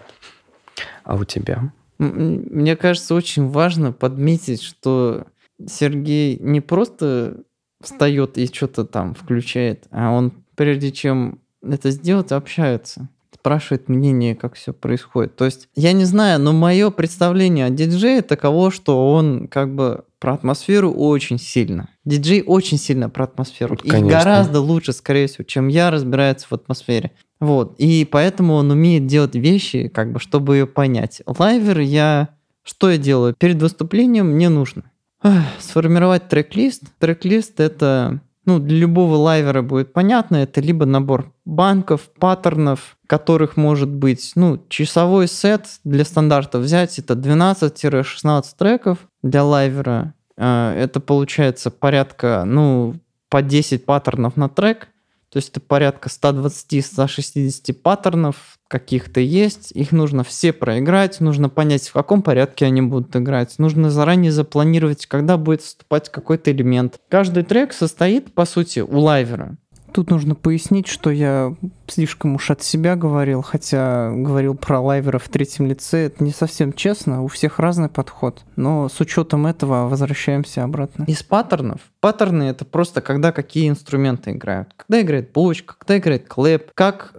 А у тебя? Мне кажется, очень важно подметить, что Сергей не просто встает и что-то там включает, а он, прежде чем это сделать, общается спрашивает мнение, как все происходит. То есть, я не знаю, но мое представление о диджее таково, что он как бы про атмосферу очень сильно. Диджей очень сильно про атмосферу. Вот, и гораздо лучше, скорее всего, чем я разбирается в атмосфере. Вот. И поэтому он умеет делать вещи, как бы, чтобы ее понять. Лайвер я... Что я делаю? Перед выступлением мне нужно ах, сформировать трек-лист. Трек-лист — это ну, для любого лайвера будет понятно, это либо набор банков, паттернов, которых может быть, ну, часовой сет для стандарта взять, это 12-16 треков для лайвера. А, это получается порядка, ну, по 10 паттернов на трек – то есть это порядка 120-160 паттернов каких-то есть. Их нужно все проиграть, нужно понять, в каком порядке они будут играть. Нужно заранее запланировать, когда будет вступать какой-то элемент. Каждый трек состоит, по сути, у лайвера Тут нужно пояснить, что я слишком уж от себя говорил, хотя говорил про лайвера в третьем лице. Это не совсем честно, у всех разный подход. Но с учетом этого возвращаемся обратно. Из паттернов. Паттерны — это просто когда какие инструменты играют. Когда играет бочка, когда играет клэп, как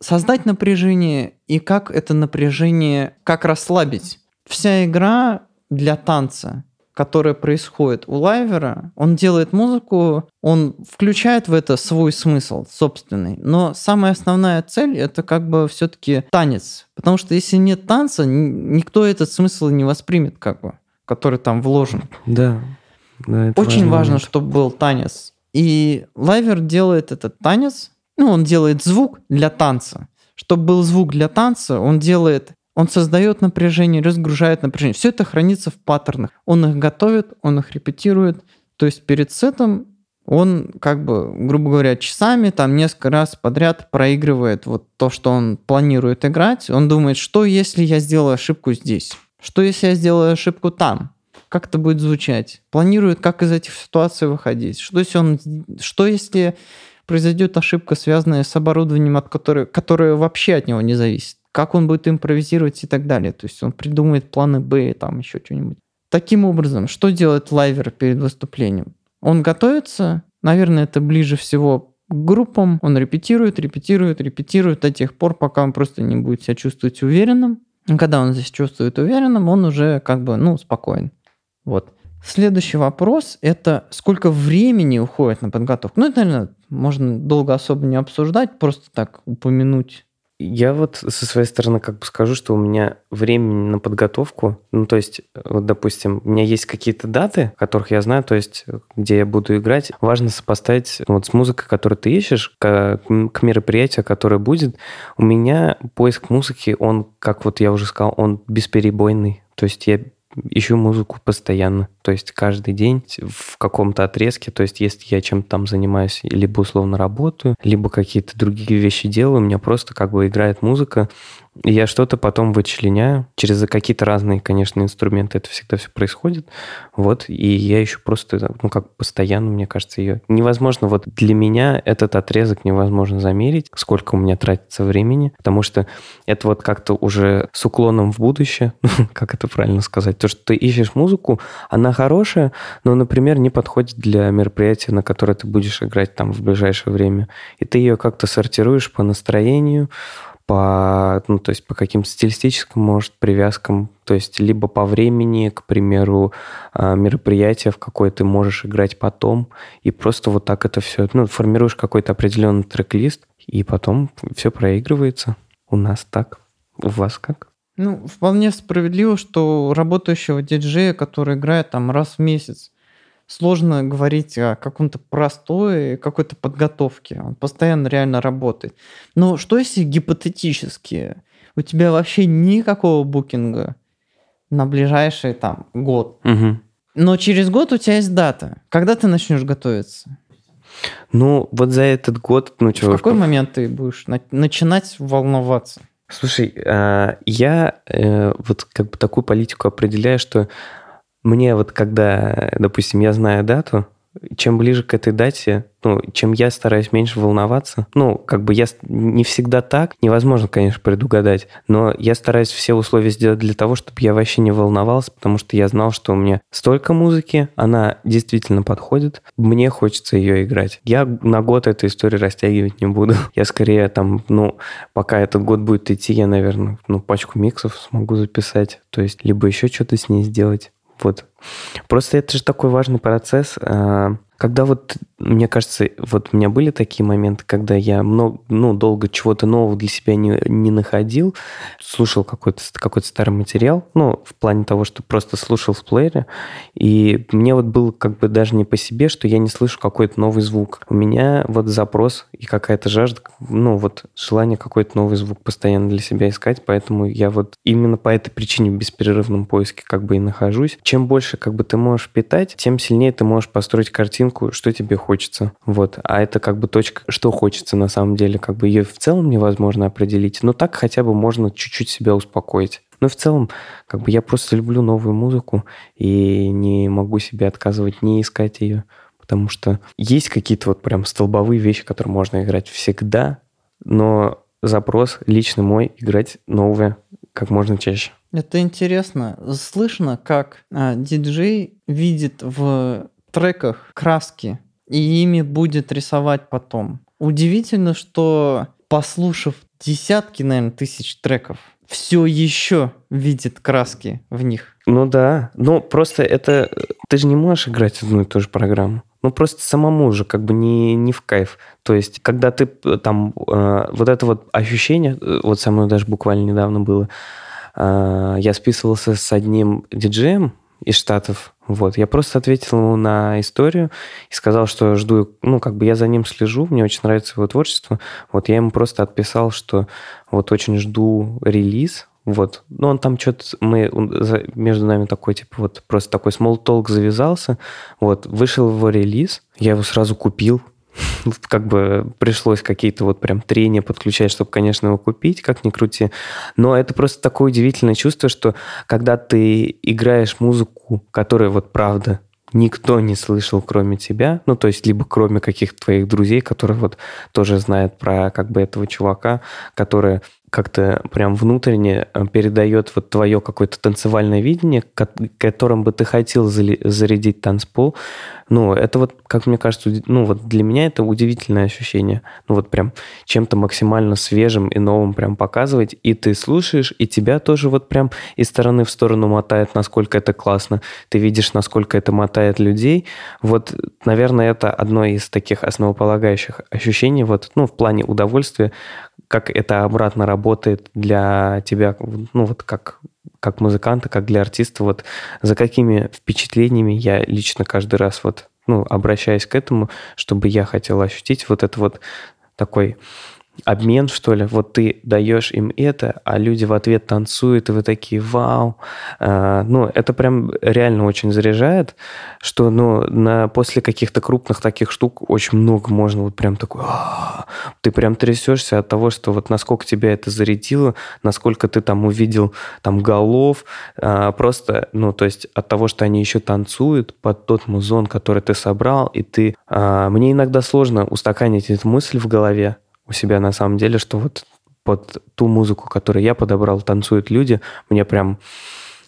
создать напряжение и как это напряжение, как расслабить. Вся игра для танца которое происходит у лайвера, он делает музыку, он включает в это свой смысл собственный, но самая основная цель это как бы все-таки танец, потому что если нет танца, никто этот смысл не воспримет как бы, который там вложен. Да. да Очень важно, чтобы был танец. И лайвер делает этот танец, ну, он делает звук для танца. Чтобы был звук для танца, он делает он создает напряжение, разгружает напряжение. Все это хранится в паттернах. Он их готовит, он их репетирует. То есть перед сетом он, как бы, грубо говоря, часами, там несколько раз подряд проигрывает вот то, что он планирует играть. Он думает, что если я сделаю ошибку здесь? Что если я сделаю ошибку там? Как это будет звучать? Планирует, как из этих ситуаций выходить. Что если, он, что если произойдет ошибка, связанная с оборудованием, от которой, которое вообще от него не зависит? Как он будет импровизировать и так далее. То есть он придумывает планы Б, там еще что-нибудь. Таким образом, что делает лайвер перед выступлением? Он готовится, наверное, это ближе всего к группам, он репетирует, репетирует, репетирует до тех пор, пока он просто не будет себя чувствовать уверенным. Когда он здесь чувствует уверенным, он уже как бы, ну, спокоен. Вот. Следующий вопрос – это сколько времени уходит на подготовку? Ну, это, наверное, можно долго особо не обсуждать, просто так упомянуть я вот со своей стороны как бы скажу, что у меня времени на подготовку, ну, то есть, вот, допустим, у меня есть какие-то даты, которых я знаю, то есть, где я буду играть. Важно сопоставить вот с музыкой, которую ты ищешь, к, к мероприятию, которое будет. У меня поиск музыки, он, как вот я уже сказал, он бесперебойный. То есть я ищу музыку постоянно, то есть каждый день в каком-то отрезке, то есть если я чем-то там занимаюсь, либо условно работаю, либо какие-то другие вещи делаю, у меня просто как бы играет музыка, я что-то потом вычленяю. Через какие-то разные, конечно, инструменты это всегда все происходит. Вот, и я еще просто, ну, как постоянно, мне кажется, ее... Невозможно, вот для меня этот отрезок невозможно замерить, сколько у меня тратится времени, потому что это вот как-то уже с уклоном в будущее, [LAUGHS] как это правильно сказать, то, что ты ищешь музыку, она хорошая, но, например, не подходит для мероприятия, на которое ты будешь играть там в ближайшее время. И ты ее как-то сортируешь по настроению, по, ну, то есть по каким-то стилистическим, может, привязкам, то есть либо по времени, к примеру, а, мероприятия, в какое ты можешь играть потом, и просто вот так это все, ну, формируешь какой-то определенный трек-лист, и потом все проигрывается. У нас так. У вас как? Ну, вполне справедливо, что работающего диджея, который играет там раз в месяц, сложно говорить о каком-то простой какой-то подготовке. Он постоянно реально работает. Но что если гипотетически у тебя вообще никакого букинга на ближайший там год? Угу. Но через год у тебя есть дата. Когда ты начнешь готовиться? Ну, вот за этот год, ну что... В какой момент ты будешь на- начинать волноваться? Слушай, а, я э, вот как бы такую политику определяю, что мне вот когда, допустим, я знаю дату, чем ближе к этой дате, ну, чем я стараюсь меньше волноваться, ну, как бы я не всегда так, невозможно, конечно, предугадать, но я стараюсь все условия сделать для того, чтобы я вообще не волновался, потому что я знал, что у меня столько музыки, она действительно подходит, мне хочется ее играть. Я на год эту историю растягивать не буду. [LAUGHS] Я скорее там, ну, пока этот год будет идти, я, наверное, ну, пачку миксов смогу записать, то есть либо еще что-то с ней сделать. Вот. Просто это же такой важный процесс, а, когда вот мне кажется, вот у меня были такие моменты, когда я много, ну, долго чего-то нового для себя не, не находил, слушал какой-то какой старый материал, ну, в плане того, что просто слушал в плеере, и мне вот было как бы даже не по себе, что я не слышу какой-то новый звук. У меня вот запрос и какая-то жажда, ну, вот желание какой-то новый звук постоянно для себя искать, поэтому я вот именно по этой причине в беспрерывном поиске как бы и нахожусь. Чем больше как бы ты можешь питать, тем сильнее ты можешь построить картинку, что тебе хочется. Вот. А это как бы точка, что хочется на самом деле. Как бы ее в целом невозможно определить, но так хотя бы можно чуть-чуть себя успокоить. Но в целом, как бы я просто люблю новую музыку и не могу себе отказывать не искать ее, потому что есть какие-то вот прям столбовые вещи, которые можно играть всегда, но запрос личный мой играть новое как можно чаще. Это интересно. Слышно, как а, диджей видит в треках краски и ими будет рисовать потом. Удивительно, что послушав десятки, наверное, тысяч треков, все еще видит краски в них. Ну да, но просто это... Ты же не можешь играть одну и ту же программу. Ну, просто самому уже как бы не, не в кайф. То есть, когда ты э, там... Э, вот это вот ощущение, э, вот со мной даже буквально недавно было, э, я списывался с одним диджеем из Штатов, вот, я просто ответил ему на историю и сказал, что жду, ну, как бы я за ним слежу, мне очень нравится его творчество. Вот я ему просто отписал, что вот очень жду релиз, вот. Ну, он там что-то... Мы... Между нами такой, типа, вот просто такой small talk завязался. Вот. Вышел его релиз. Я его сразу купил как бы пришлось какие-то вот прям трения подключать, чтобы, конечно, его купить, как ни крути. Но это просто такое удивительное чувство, что когда ты играешь музыку, которая вот правда никто не слышал, кроме тебя, ну, то есть либо кроме каких-то твоих друзей, которые вот тоже знают про как бы этого чувака, которые как-то прям внутренне э, передает вот твое какое-то танцевальное видение, которым бы ты хотел зарядить танцпол. Ну, это вот, как мне кажется, ну вот для меня это удивительное ощущение. Ну вот прям чем-то максимально свежим и новым прям показывать. И ты слушаешь, и тебя тоже вот прям из стороны в сторону мотает, насколько это классно. Ты видишь, насколько это мотает людей. Вот, наверное, это одно из таких основополагающих ощущений вот, ну, в плане удовольствия, как это обратно работает для тебя, ну вот как, как музыканта, как для артиста, вот за какими впечатлениями я лично каждый раз вот, ну, обращаюсь к этому, чтобы я хотел ощутить вот это вот такой обмен, что ли. Вот ты даешь им это, а люди в ответ танцуют, и вы такие, вау. А, ну, это прям реально очень заряжает, что, ну, на, после каких-то крупных таких штук очень много можно вот прям такой, а, ты прям трясешься от того, что вот насколько тебя это зарядило, насколько ты там увидел там голов, а, просто, ну, то есть от того, что они еще танцуют под тот музон, который ты собрал, и ты... Мне иногда сложно устаканить эту мысль в голове, у себя на самом деле, что вот под ту музыку, которую я подобрал, танцуют люди, мне прям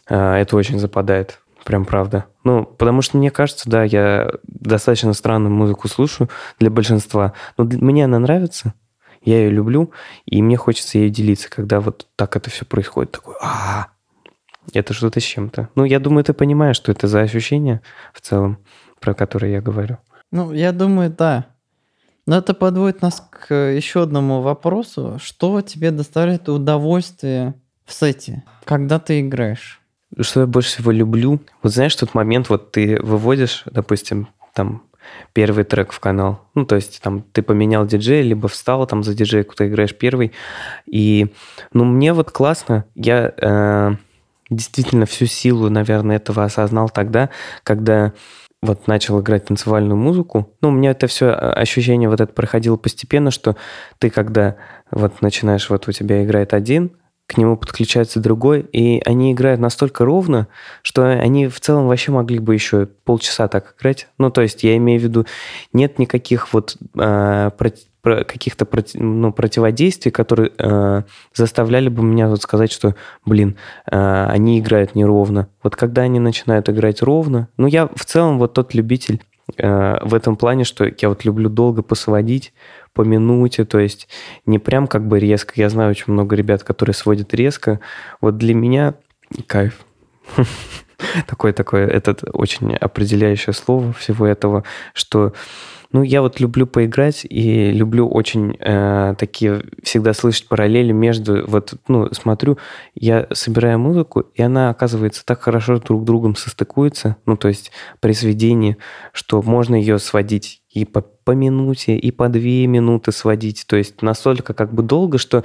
э, это очень западает. Прям правда. Ну, потому что мне кажется, да, я достаточно странную музыку слушаю для большинства. Но для, мне она нравится, я ее люблю, и мне хочется ей делиться, когда вот так это все происходит. Такой, а, это что-то с чем-то. Ну, я думаю, ты понимаешь, что это за ощущение в целом, про которые я говорю. Ну, я думаю, да. Но это подводит нас к еще одному вопросу. Что тебе доставляет удовольствие в сете, когда ты играешь? Что я больше всего люблю? Вот знаешь, тот момент, вот ты выводишь, допустим, там первый трек в канал. Ну, то есть там ты поменял диджея, либо встал там за диджея, куда играешь первый. И, ну, мне вот классно. Я э, действительно всю силу, наверное, этого осознал тогда, когда вот начал играть танцевальную музыку, ну, у меня это все а, ощущение вот это проходило постепенно, что ты когда вот начинаешь, вот у тебя играет один, к нему подключается другой, и они играют настолько ровно, что они в целом вообще могли бы еще полчаса так играть. Ну, то есть я имею в виду, нет никаких вот э, каких-то ну, противодействий, которые э, заставляли бы меня вот сказать, что, блин, э, они играют неровно. Вот когда они начинают играть ровно, ну, я в целом вот тот любитель э, в этом плане, что я вот люблю долго посводить, по минуте, то есть не прям как бы резко. Я знаю очень много ребят, которые сводят резко. Вот для меня кайф. [LAUGHS] Такое-такое, этот очень определяющее слово всего этого, что Ну, я вот люблю поиграть и люблю очень э, такие всегда слышать параллели между... Вот, ну, смотрю, я собираю музыку, и она, оказывается, так хорошо друг с другом состыкуется, ну, то есть при сведении, что можно ее сводить и по, по минуте, и по две минуты сводить. То есть настолько как бы долго, что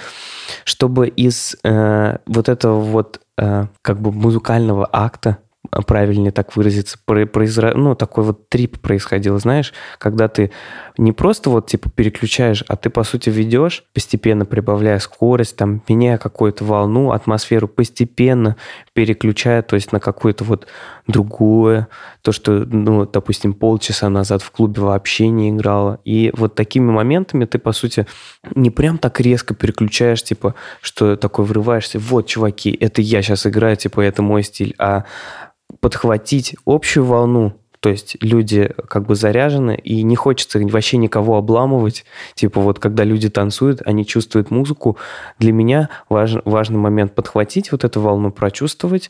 чтобы из э, вот этого вот э, как бы музыкального акта правильнее так выразиться, произра... ну, такой вот трип происходил, знаешь, когда ты не просто вот типа переключаешь, а ты, по сути, ведешь, постепенно прибавляя скорость, там, меняя какую-то волну, атмосферу, постепенно переключая, то есть на какое-то вот другое, то, что, ну, допустим, полчаса назад в клубе вообще не играла. И вот такими моментами ты, по сути, не прям так резко переключаешь, типа, что такой врываешься, вот, чуваки, это я сейчас играю, типа, это мой стиль, а подхватить общую волну, то есть люди как бы заряжены, и не хочется вообще никого обламывать. Типа вот когда люди танцуют, они чувствуют музыку. Для меня важ, важный момент подхватить вот эту волну, прочувствовать,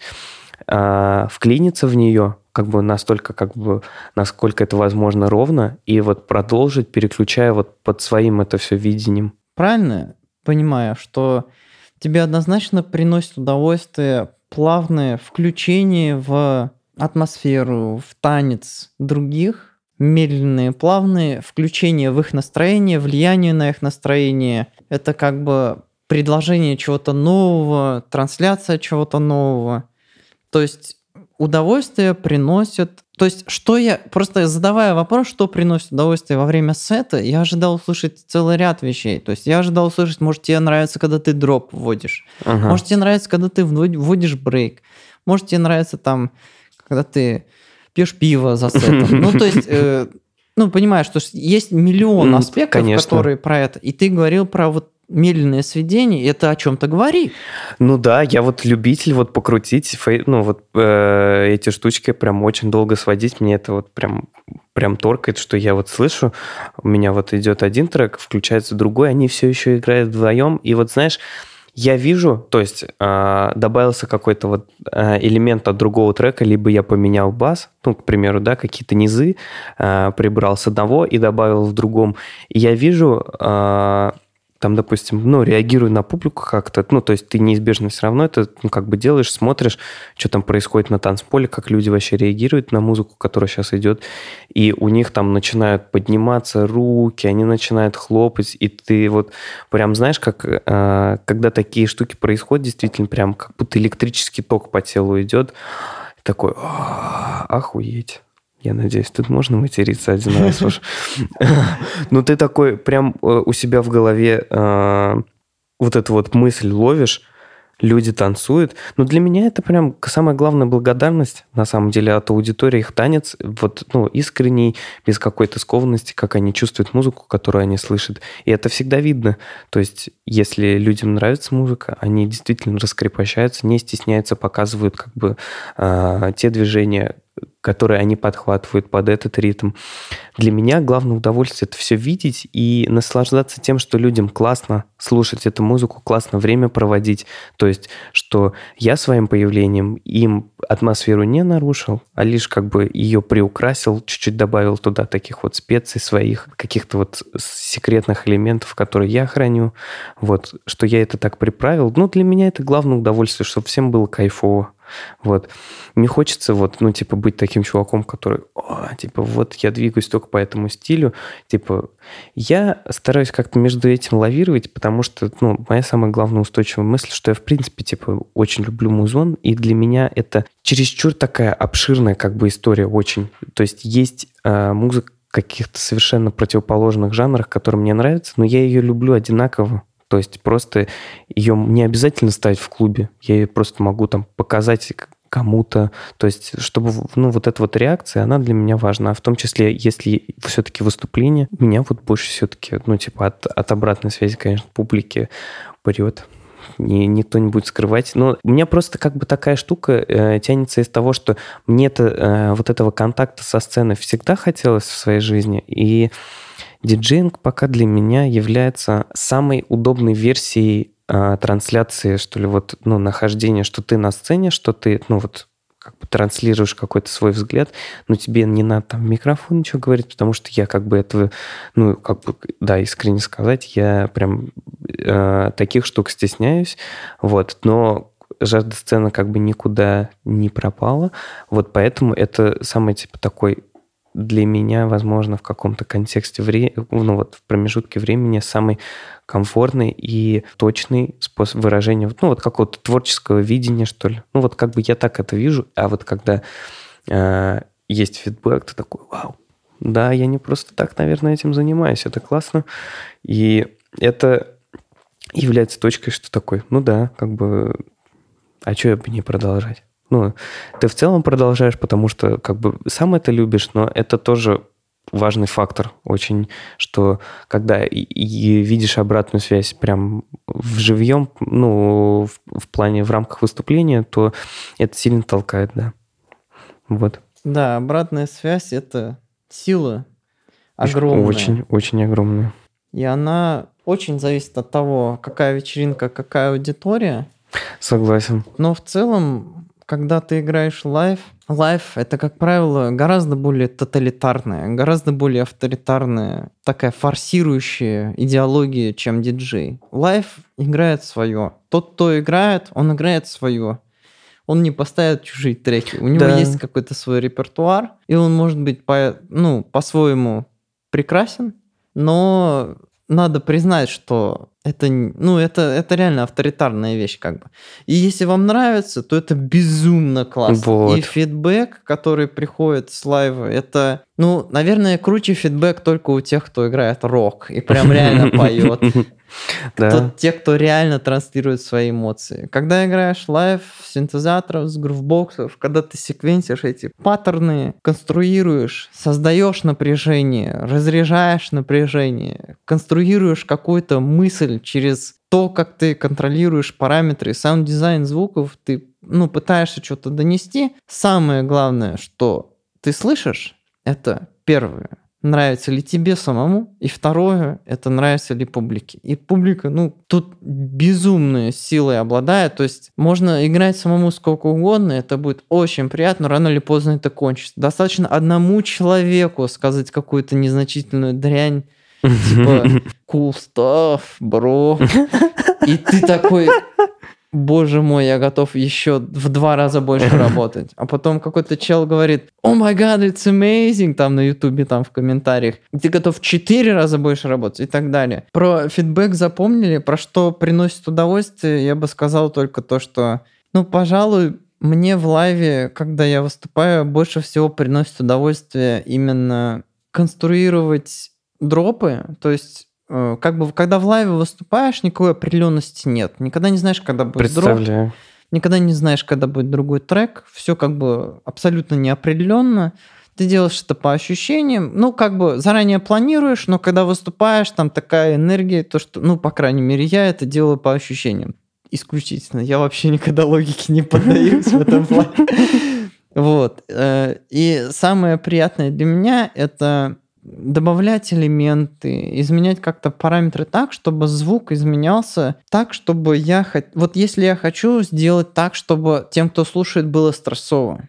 э, вклиниться в нее, как бы настолько, как бы, насколько это возможно ровно, и вот продолжить, переключая вот под своим это все видением. Правильно понимаю, что тебе однозначно приносит удовольствие плавное включение в атмосферу, в танец других, медленные, плавные включения в их настроение, влияние на их настроение. Это как бы предложение чего-то нового, трансляция чего-то нового. То есть удовольствие приносит... То есть, что я... Просто задавая вопрос, что приносит удовольствие во время сета, я ожидал услышать целый ряд вещей. То есть, я ожидал услышать, может, тебе нравится, когда ты дроп вводишь. Ага. Может, тебе нравится, когда ты вводишь брейк. Может, тебе нравится там, когда ты пьешь пиво за сетом. Ну, то есть... Э, ну, понимаешь, что есть миллион аспектов, Конечно. которые про это. И ты говорил про вот медленное сведение, это о чем-то говорит. Ну да, я вот любитель вот покрутить, ну вот э, эти штучки прям очень долго сводить, мне это вот прям прям торкает, что я вот слышу, у меня вот идет один трек, включается другой, они все еще играют вдвоем, и вот знаешь, я вижу, то есть э, добавился какой-то вот э, элемент от другого трека, либо я поменял бас, ну, к примеру, да, какие-то низы, э, прибрал с одного и добавил в другом. И я вижу э, там, допустим, ну, реагируй на публику как-то, ну, то есть ты неизбежно все равно это, ну, как бы делаешь, смотришь, что там происходит на танцполе, как люди вообще реагируют на музыку, которая сейчас идет, и у них там начинают подниматься руки, они начинают хлопать, и ты вот прям знаешь, как э, когда такие штуки происходят, действительно прям как будто электрический ток по телу идет, такой, охуеть. Я надеюсь, тут можно материться один раз уж. Ну, ты такой прям э, у себя в голове э, вот эту вот мысль ловишь, люди танцуют. Но для меня это прям самая главная благодарность, на самом деле, от аудитории, их танец, вот, ну, искренний, без какой-то скованности, как они чувствуют музыку, которую они слышат. И это всегда видно. То есть, если людям нравится музыка, они действительно раскрепощаются, не стесняются, показывают как бы э, те движения, которые они подхватывают под этот ритм. Для меня главное удовольствие это все видеть и наслаждаться тем, что людям классно слушать эту музыку, классно время проводить. То есть, что я своим появлением им атмосферу не нарушил, а лишь как бы ее приукрасил, чуть-чуть добавил туда таких вот специй своих, каких-то вот секретных элементов, которые я храню. Вот, что я это так приправил. Ну, для меня это главное удовольствие, чтобы всем было кайфово. Вот. Не хочется вот, ну, типа, быть таким чуваком, который, О, типа, вот я двигаюсь только по этому стилю. Типа, я стараюсь как-то между этим лавировать, потому что, ну, моя самая главная устойчивая мысль, что я, в принципе, типа, очень люблю музон, и для меня это чересчур такая обширная, как бы, история очень. То есть есть э, музыка каких-то совершенно противоположных жанрах, которые мне нравятся, но я ее люблю одинаково. То есть просто ее не обязательно ставить в клубе. Я ее просто могу там показать кому-то. То есть, чтобы, ну, вот эта вот реакция, она для меня важна. В том числе, если все-таки выступление, меня вот больше все-таки, ну, типа, от, от обратной связи, конечно, публики прет. Не, никто не будет скрывать. Но у меня просто как бы такая штука э, тянется из того, что мне-то э, вот этого контакта со сценой всегда хотелось в своей жизни. И Диджеинг пока для меня является самой удобной версией э, трансляции, что ли, вот, ну, нахождения, что ты на сцене, что ты, ну, вот, как бы транслируешь какой-то свой взгляд, но тебе не надо там микрофон ничего говорить, потому что я как бы этого, ну, как бы, да, искренне сказать, я прям э, таких штук стесняюсь, вот, но жажда сцены как бы никуда не пропала, вот поэтому это самый, типа, такой для меня, возможно, в каком-то контексте времени, ну вот в промежутке времени самый комфортный и точный способ выражения, ну вот какого-то творческого видения, что ли. Ну вот как бы я так это вижу, а вот когда э, есть фидбэк, ты такой, вау, да, я не просто так, наверное, этим занимаюсь, это классно. И это является точкой, что такой, ну да, как бы, а что бы не продолжать? Ну, ты в целом продолжаешь, потому что как бы сам это любишь, но это тоже важный фактор очень, что когда и, и видишь обратную связь прям в живьем, ну, в, в плане, в рамках выступления, то это сильно толкает, да. Вот. Да, обратная связь – это сила огромная. Очень, очень огромная. И она очень зависит от того, какая вечеринка, какая аудитория. Согласен. Но в целом когда ты играешь лайв, лайв это, как правило, гораздо более тоталитарная, гораздо более авторитарная, такая форсирующая идеология, чем диджей. Лайв играет свое. Тот, кто играет, он играет свое. Он не поставит чужие треки. У него да. есть какой-то свой репертуар, и он может быть по, ну, по-своему прекрасен, но надо признать, что это, ну, это, это реально авторитарная вещь, как бы. И если вам нравится, то это безумно классно. Вот. И фидбэк, который приходит с лайва, это, ну, наверное, круче фидбэк только у тех, кто играет рок и прям реально [LAUGHS] поет. Да. Кто, те, кто реально транслирует свои эмоции. Когда играешь лайв синтезаторов, с грувбоксов, когда ты секвенсишь эти паттерны, конструируешь, создаешь напряжение, разряжаешь напряжение, конструируешь какую-то мысль через то, как ты контролируешь параметры, сам дизайн звуков, ты ну, пытаешься что-то донести. Самое главное, что ты слышишь, это первое нравится ли тебе самому, и второе, это нравится ли публике. И публика, ну, тут безумной силой обладает, то есть можно играть самому сколько угодно, это будет очень приятно, рано или поздно это кончится. Достаточно одному человеку сказать какую-то незначительную дрянь, типа [LAUGHS] cool stuff, бро. И ты такой, боже мой, я готов еще в два раза больше [LAUGHS] работать. А потом какой-то чел говорит, о май гад, it's amazing, там на ютубе, там в комментариях. Ты готов в четыре раза больше работать и так далее. Про фидбэк запомнили, про что приносит удовольствие, я бы сказал только то, что, ну, пожалуй, мне в лайве, когда я выступаю, больше всего приносит удовольствие именно конструировать дропы, то есть как бы, когда в лайве выступаешь, никакой определенности нет. Никогда не знаешь, когда будет Представляю. дроп. Никогда не знаешь, когда будет другой трек. Все как бы абсолютно неопределенно. Ты делаешь это по ощущениям. Ну, как бы заранее планируешь, но когда выступаешь, там такая энергия, то что, ну, по крайней мере, я это делаю по ощущениям. Исключительно. Я вообще никогда логике не поддаюсь в этом плане. [LAUGHS] Вот. Э, и самое приятное для меня это добавлять элементы, изменять как-то параметры так, чтобы звук изменялся так, чтобы я... Вот если я хочу сделать так, чтобы тем, кто слушает, было стрессово,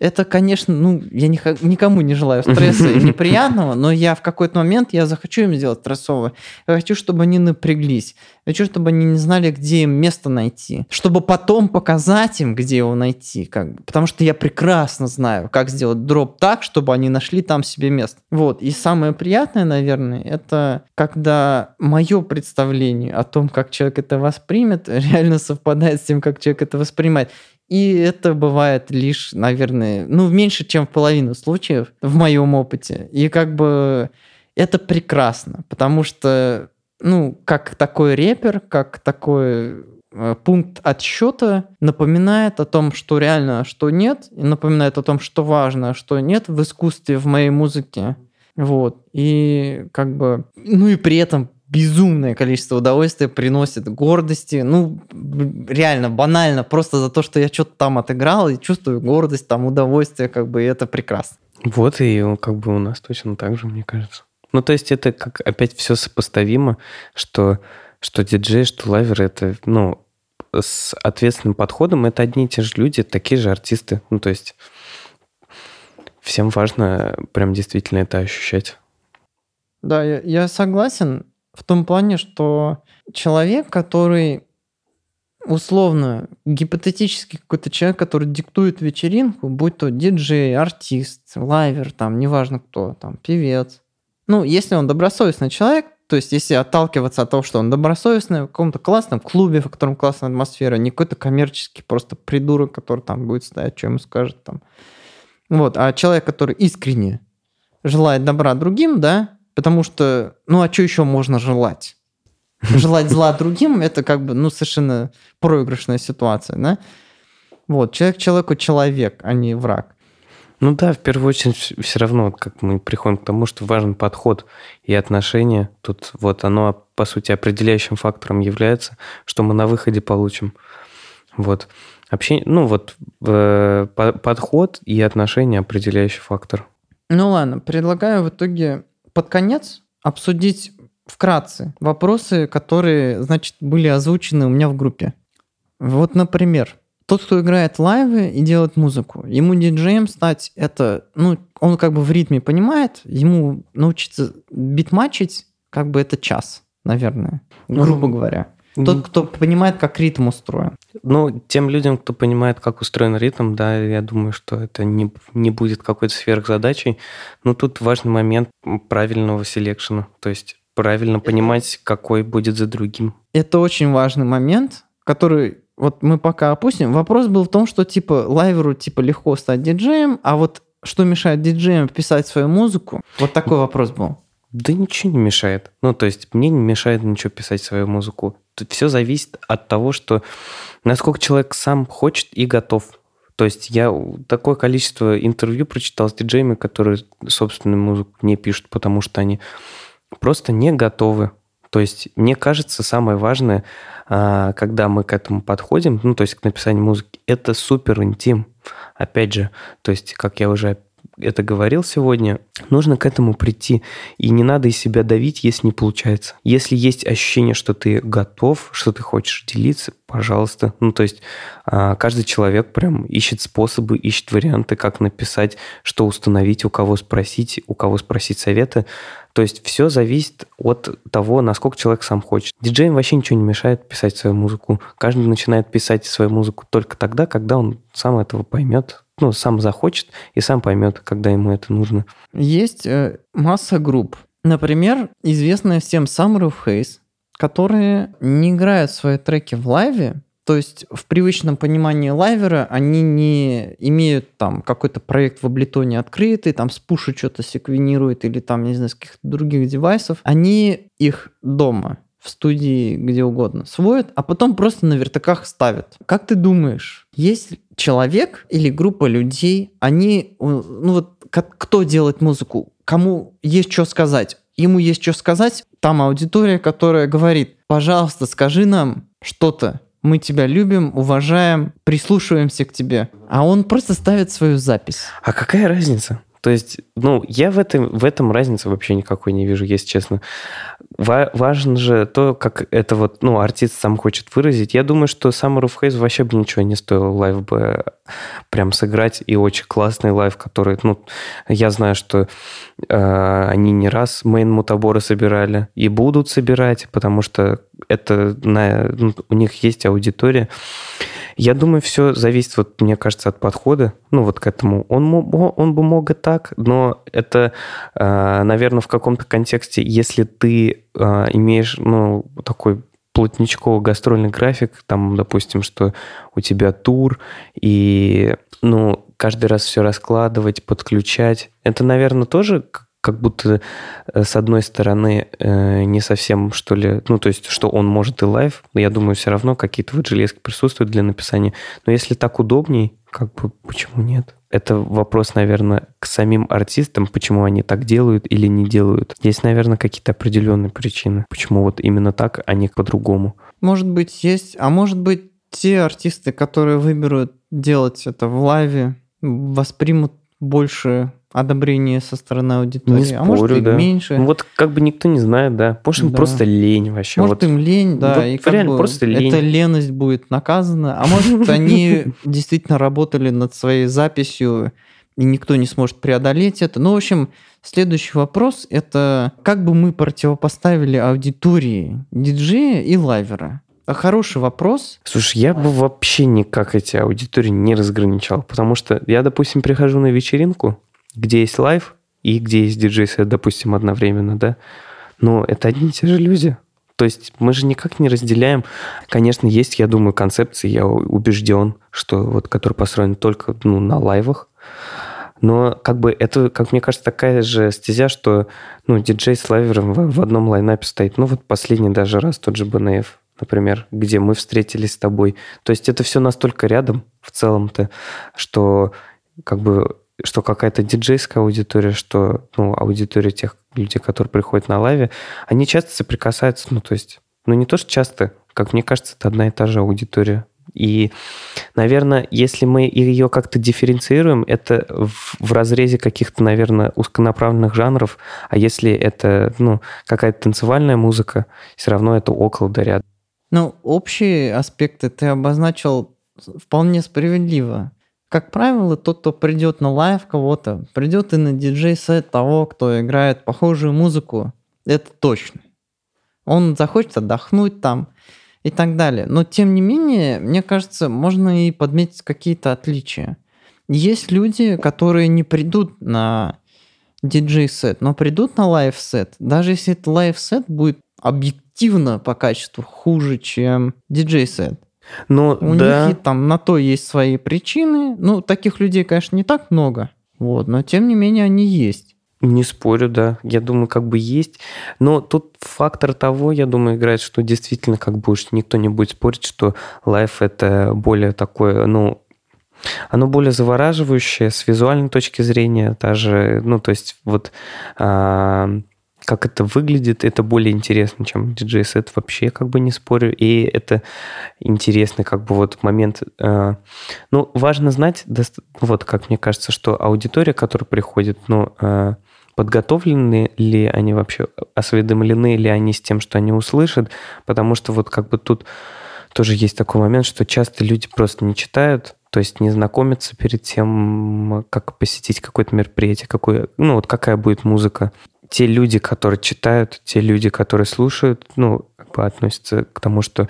это, конечно, ну, я не, никому не желаю стресса и [LAUGHS] неприятного, но я в какой-то момент я захочу им сделать стрессово. Я хочу, чтобы они напряглись. Я хочу, чтобы они не знали, где им место найти. Чтобы потом показать им, где его найти. Как бы. Потому что я прекрасно знаю, как сделать дроп так, чтобы они нашли там себе место. Вот. И самое приятное, наверное, это когда мое представление о том, как человек это воспримет, [LAUGHS] реально совпадает с тем, как человек это воспринимает. И это бывает лишь, наверное, ну, меньше, чем в половину случаев в моем опыте. И как бы это прекрасно, потому что, ну, как такой репер, как такой э, пункт отсчета напоминает о том, что реально, а что нет, и напоминает о том, что важно, а что нет в искусстве, в моей музыке. Вот. И как бы... Ну и при этом безумное количество удовольствия приносит, гордости. Ну, реально, банально, просто за то, что я что-то там отыграл и чувствую гордость, там, удовольствие, как бы, и это прекрасно. Вот, и как бы у нас точно так же, мне кажется. Ну, то есть это как опять все сопоставимо, что, что диджей, что лайвер, это, ну, с ответственным подходом это одни и те же люди, такие же артисты. Ну, то есть всем важно прям действительно это ощущать. Да, я, я согласен в том плане, что человек, который условно, гипотетически какой-то человек, который диктует вечеринку, будь то диджей, артист, лайвер, там, неважно кто, там, певец. Ну, если он добросовестный человек, то есть если отталкиваться от того, что он добросовестный в каком-то классном клубе, в котором классная атмосфера, не какой-то коммерческий просто придурок, который там будет стоять, что ему скажет там. Вот, а человек, который искренне желает добра другим, да, потому что, ну а что еще можно желать? Желать зла другим – это как бы, ну, совершенно проигрышная ситуация, да? Вот, человек человеку человек, а не враг. Ну да, в первую очередь все равно, вот как мы приходим к тому, что важен подход и отношения. Тут вот оно, по сути, определяющим фактором является, что мы на выходе получим. Вот. Общение, ну вот э, подход и отношения определяющий фактор. Ну ладно, предлагаю в итоге под конец обсудить вкратце вопросы, которые, значит, были озвучены у меня в группе. Вот, например, тот, кто играет лайвы и делает музыку, ему диджеем стать, это, ну, он как бы в ритме понимает, ему научиться битмачить, как бы это час, наверное, ну, грубо говоря. Тот, кто понимает, как ритм устроен. Ну, тем людям, кто понимает, как устроен ритм, да, я думаю, что это не, не будет какой-то сверхзадачей. Но тут важный момент правильного селекшена. То есть правильно понимать, какой будет за другим. Это очень важный момент, который вот мы пока опустим. Вопрос был в том, что типа лайверу типа легко стать диджеем, а вот что мешает диджеям писать свою музыку? Вот такой вопрос был. Да ничего не мешает. Ну, то есть мне не мешает ничего писать свою музыку. Тут все зависит от того, что насколько человек сам хочет и готов. То есть я такое количество интервью прочитал с диджеями, которые собственную музыку не пишут, потому что они просто не готовы. То есть, мне кажется, самое важное, а, когда мы к этому подходим, ну, то есть к написанию музыки, это супер интим. Опять же, то есть, как я уже это говорил сегодня, нужно к этому прийти. И не надо из себя давить, если не получается. Если есть ощущение, что ты готов, что ты хочешь делиться, пожалуйста. Ну, то есть а, каждый человек прям ищет способы, ищет варианты, как написать, что установить, у кого спросить, у кого спросить советы. То есть все зависит от того, насколько человек сам хочет. Диджеям вообще ничего не мешает писать свою музыку. Каждый начинает писать свою музыку только тогда, когда он сам этого поймет, ну, сам захочет и сам поймет, когда ему это нужно. Есть э, масса групп. Например, известная всем Summer of Haze, которые не играют свои треки в лайве, то есть в привычном понимании лайвера они не имеют там какой-то проект в Абleton открытый, там с пуша что-то секвенирует или там, не знаю, с каких-то других девайсов. Они их дома в студии где угодно сводят, а потом просто на вертаках ставят. Как ты думаешь, есть человек или группа людей, они, ну вот кто делает музыку, кому есть что сказать? Ему есть что сказать, там аудитория, которая говорит, пожалуйста, скажи нам что-то, мы тебя любим, уважаем, прислушиваемся к тебе. А он просто ставит свою запись. А какая разница? То есть, ну, я в этом, в этом разницы вообще никакой не вижу, если честно. Ва- важно же то, как это вот, ну, артист сам хочет выразить. Я думаю, что Summer of Haze вообще бы ничего не стоило лайв бы прям сыграть. И очень классный лайв, который, ну, я знаю, что э, они не раз main Мутабора собирали и будут собирать, потому что это на, ну, у них есть аудитория. Я думаю, все зависит, вот, мне кажется, от подхода, ну, вот к этому. Он, он бы мог и так, но это, э, наверное, в каком-то контексте, если ты э, имеешь, ну, такой плотненький гастрольный график, там, допустим, что у тебя тур, и, ну, каждый раз все раскладывать, подключать, это, наверное, тоже как будто э, с одной стороны э, не совсем, что ли, ну, то есть, что он может и лайв, я думаю, все равно какие-то вот железки присутствуют для написания. Но если так удобней, как бы, почему нет? Это вопрос, наверное, к самим артистам, почему они так делают или не делают. Есть, наверное, какие-то определенные причины, почему вот именно так, а не по-другому. Может быть, есть, а может быть, те артисты, которые выберут делать это в лайве, воспримут больше одобрение со стороны аудитории, Не спорю, а может и да. меньше. Ну, Вот как бы никто не знает, да. Может, им Да. просто лень вообще. Может, вот. им лень, да, Вот и как реально бы просто лень. эта леность будет наказана. А может, [LAUGHS] они действительно работали над своей записью, и никто не сможет преодолеть это. Ну, в общем, следующий вопрос – это как бы мы противопоставили аудитории диджея и лайвера? Хороший вопрос. Слушай, я бы вообще никак эти аудитории не разграничал, потому что я, допустим, прихожу на вечеринку, где есть лайв и где есть диджей-сет, допустим, одновременно, да, но это одни и те же люди. То есть мы же никак не разделяем. Конечно, есть, я думаю, концепции, я убежден, что вот, которые построены только ну, на лайвах, но как бы это, как мне кажется, такая же стезя, что ну, диджей с лайвером в, в одном лайнапе стоит. Ну вот последний даже раз тот же БНФ, например, где мы встретились с тобой. То есть это все настолько рядом в целом-то, что как бы что какая-то диджейская аудитория, что ну, аудитория тех людей, которые приходят на лайве, они часто соприкасаются, ну то есть, ну не то, что часто, как мне кажется, это одна и та же аудитория. И, наверное, если мы ее как-то дифференцируем, это в, в разрезе каких-то, наверное, узконаправленных жанров, а если это, ну, какая-то танцевальная музыка, все равно это около да рядом. Ну, общие аспекты ты обозначил вполне справедливо. Как правило, тот, кто придет на лайв кого-то, придет и на диджей-сет того, кто играет похожую музыку. Это точно. Он захочет отдохнуть там и так далее. Но, тем не менее, мне кажется, можно и подметить какие-то отличия. Есть люди, которые не придут на диджей-сет, но придут на лайв-сет. Даже если этот лайв-сет будет объективно по качеству хуже, чем диджей-сет. Ну, У да. них там на то есть свои причины. Ну, таких людей, конечно, не так много. Вот, но тем не менее они есть. Не спорю, да. Я думаю, как бы есть. Но тут фактор того, я думаю, играет, что действительно, как бы уж никто не будет спорить, что лайф это более такое, ну, оно более завораживающее с визуальной точки зрения, даже, ну, то есть вот а, как это выглядит, это более интересно, чем диджей-сет, вообще как бы не спорю, и это интересный как бы вот момент. а, ну, важно знать, вот как мне кажется, что аудитория, которая приходит, ну, а, подготовлены ли они вообще, осведомлены ли они с тем, что они услышат, потому что вот как бы тут тоже есть такой момент, что часто люди просто не читают, то есть не знакомятся перед тем, как посетить какое-то мероприятие, какое, ну вот какая будет музыка. Те люди, которые читают, те люди, которые слушают, ну, как бы относятся к тому, что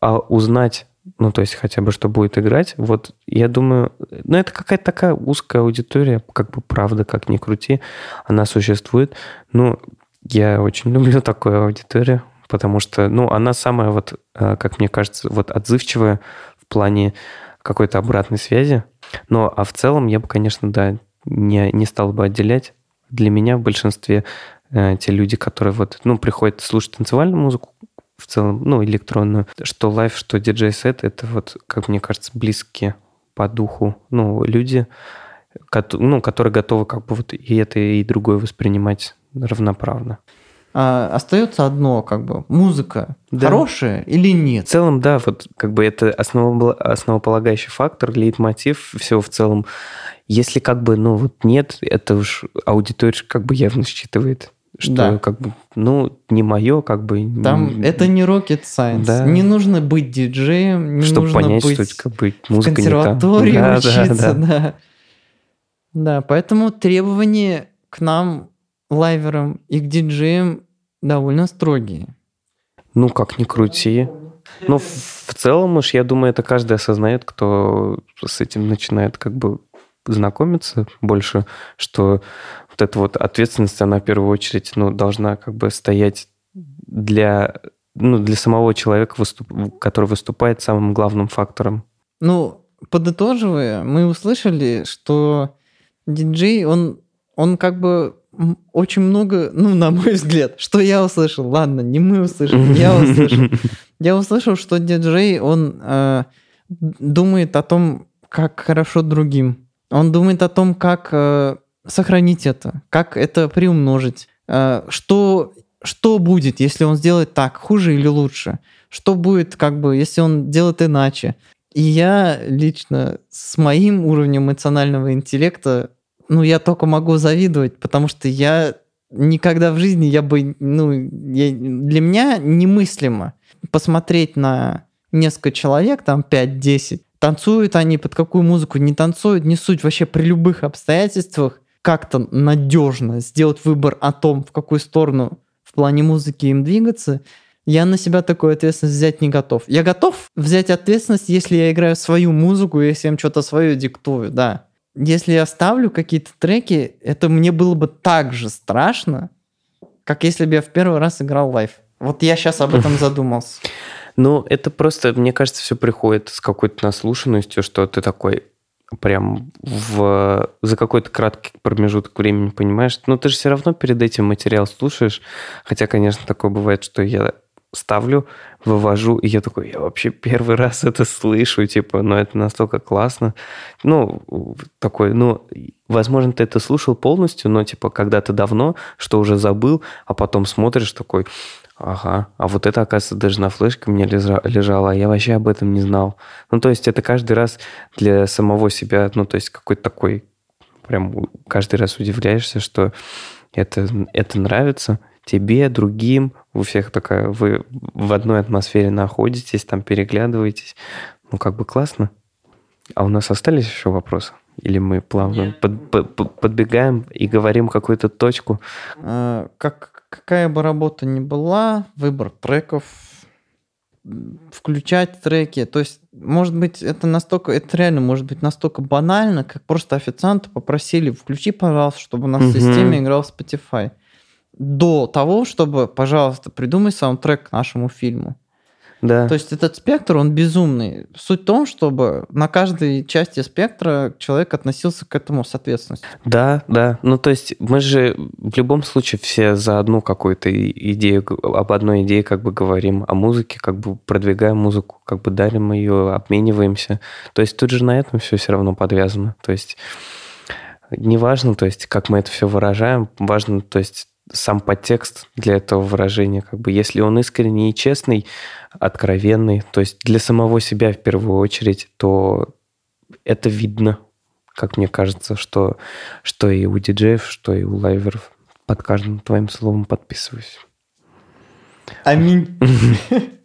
а узнать, ну, то есть хотя бы, что будет играть, вот я думаю, ну, это какая-то такая узкая аудитория, как бы правда, как ни крути, она существует. Ну, я очень [LAUGHS] люблю такую аудиторию, потому что, ну, она самая вот, э, как мне кажется, вот отзывчивая в плане какой-то обратной связи. Но, а в целом я бы, конечно, да, не, не стал бы отделять. Для меня в большинстве э, те люди, которые вот, ну, приходят слушать танцевальную музыку, в целом, ну, электронную, что лайв, что диджей-сет, это вот, как мне кажется, близкие по духу, ну, люди, ну, которые готовы как бы вот и это, и другое воспринимать равноправно. А, остается одно, как бы, музыка Да. хорошая или В нет? целом, да, вот как бы это основопола- основополагающий фактор, лейтмотив всего в целом. Если как бы, ну вот нет, это уж аудитория как бы явно считывает, что Да. как бы, ну, не мое, как бы... Там м, это не rocket science. Да. Не нужно быть диджеем, не чтобы нужно понять, быть что как бы в музыка не та. консерватории Да, да, учиться, да. да. Да, поэтому требования к нам, лайверам и к диджеям довольно строгие. Ну, как ни крути. Ну, в в целом уж, я думаю, это каждый осознает, кто с этим начинает как бы знакомиться больше, что вот эта вот ответственность, она в первую очередь, ну, должна как бы стоять для, ну, для самого человека, выступ- который выступает самым главным фактором. Ну, подытоживая, мы услышали, что диджей, он, он как бы очень много, ну, на мой взгляд, что я услышал, ладно, не мы услышали, я услышал. [LAUGHS] Я услышал, что диджей, он э, думает о том, как хорошо другим. Он думает о том, как э, сохранить это, как это приумножить. Э, что, что будет, если он сделает так, хуже или лучше? Что будет, как бы, если он делает иначе? И я лично с моим уровнем эмоционального интеллекта ну, я только могу завидовать, потому что я никогда в жизни я бы, ну, я, для меня немыслимо посмотреть на несколько человек, там 5-10, танцуют они под какую музыку, не танцуют, не суть, вообще при любых обстоятельствах как-то надежно сделать выбор о том, в какую сторону в плане музыки им двигаться, я на себя такую ответственность взять не готов. Я готов взять ответственность, если я играю свою музыку, если я им что-то свое диктую, да. Если я ставлю какие-то треки, это мне было бы так же страшно, как если бы я в первый раз играл лайв. Вот я сейчас об этом [LAUGHS] задумался. Ну, это просто, мне кажется, все приходит с какой-то наслушанностью, что ты такой прям в, за какой-то краткий промежуток времени понимаешь. Но ты же все равно перед этим материал слушаешь. Хотя, конечно, такое бывает, что я ставлю, вывожу, и я такой, я вообще первый раз это слышу, типа, но это настолько классно. Ну, такой, ну, возможно, ты это слушал полностью, но, типа, когда-то давно, что уже забыл, а потом смотришь такой, Ага, а вот это, оказывается, даже на флешке у меня лежало, а я вообще об этом не знал. Ну, то есть это каждый раз для самого себя, ну, то есть какой-то такой, прям каждый раз удивляешься, что это, это нравится тебе, другим, у всех такая, вы в одной атмосфере находитесь, там переглядываетесь. Ну, как бы классно. А у нас остались еще вопросы? Или мы плавно под, под, подбегаем и говорим какую-то точку? А, как, какая бы работа ни была, выбор треков, включать треки. То есть, может быть, это настолько, это реально может быть настолько банально, как просто официанта попросили, включи, пожалуйста, чтобы у нас угу. в системе играл Spotify. До того, чтобы, пожалуйста, придумай саундтрек к нашему фильму. Да. То есть этот спектр, он безумный. Суть в том, чтобы на каждой части спектра человек относился к этому с ответственностью. Да, да. Ну, то есть мы же в любом случае все за одну какую-то идею, об одной идее как бы говорим, о музыке, как бы продвигаем музыку, как бы дарим ее, обмениваемся. То есть тут же на этом все все равно подвязано. То есть неважно, то есть как мы это все выражаем, важно, то есть сам подтекст для этого выражения. Как бы, если он искренний и честный, откровенный, то есть для самого себя в первую очередь, то это видно, как мне кажется, что, что и у диджеев, что и у лайверов. Под каждым твоим словом подписываюсь. Аминь. [LAUGHS]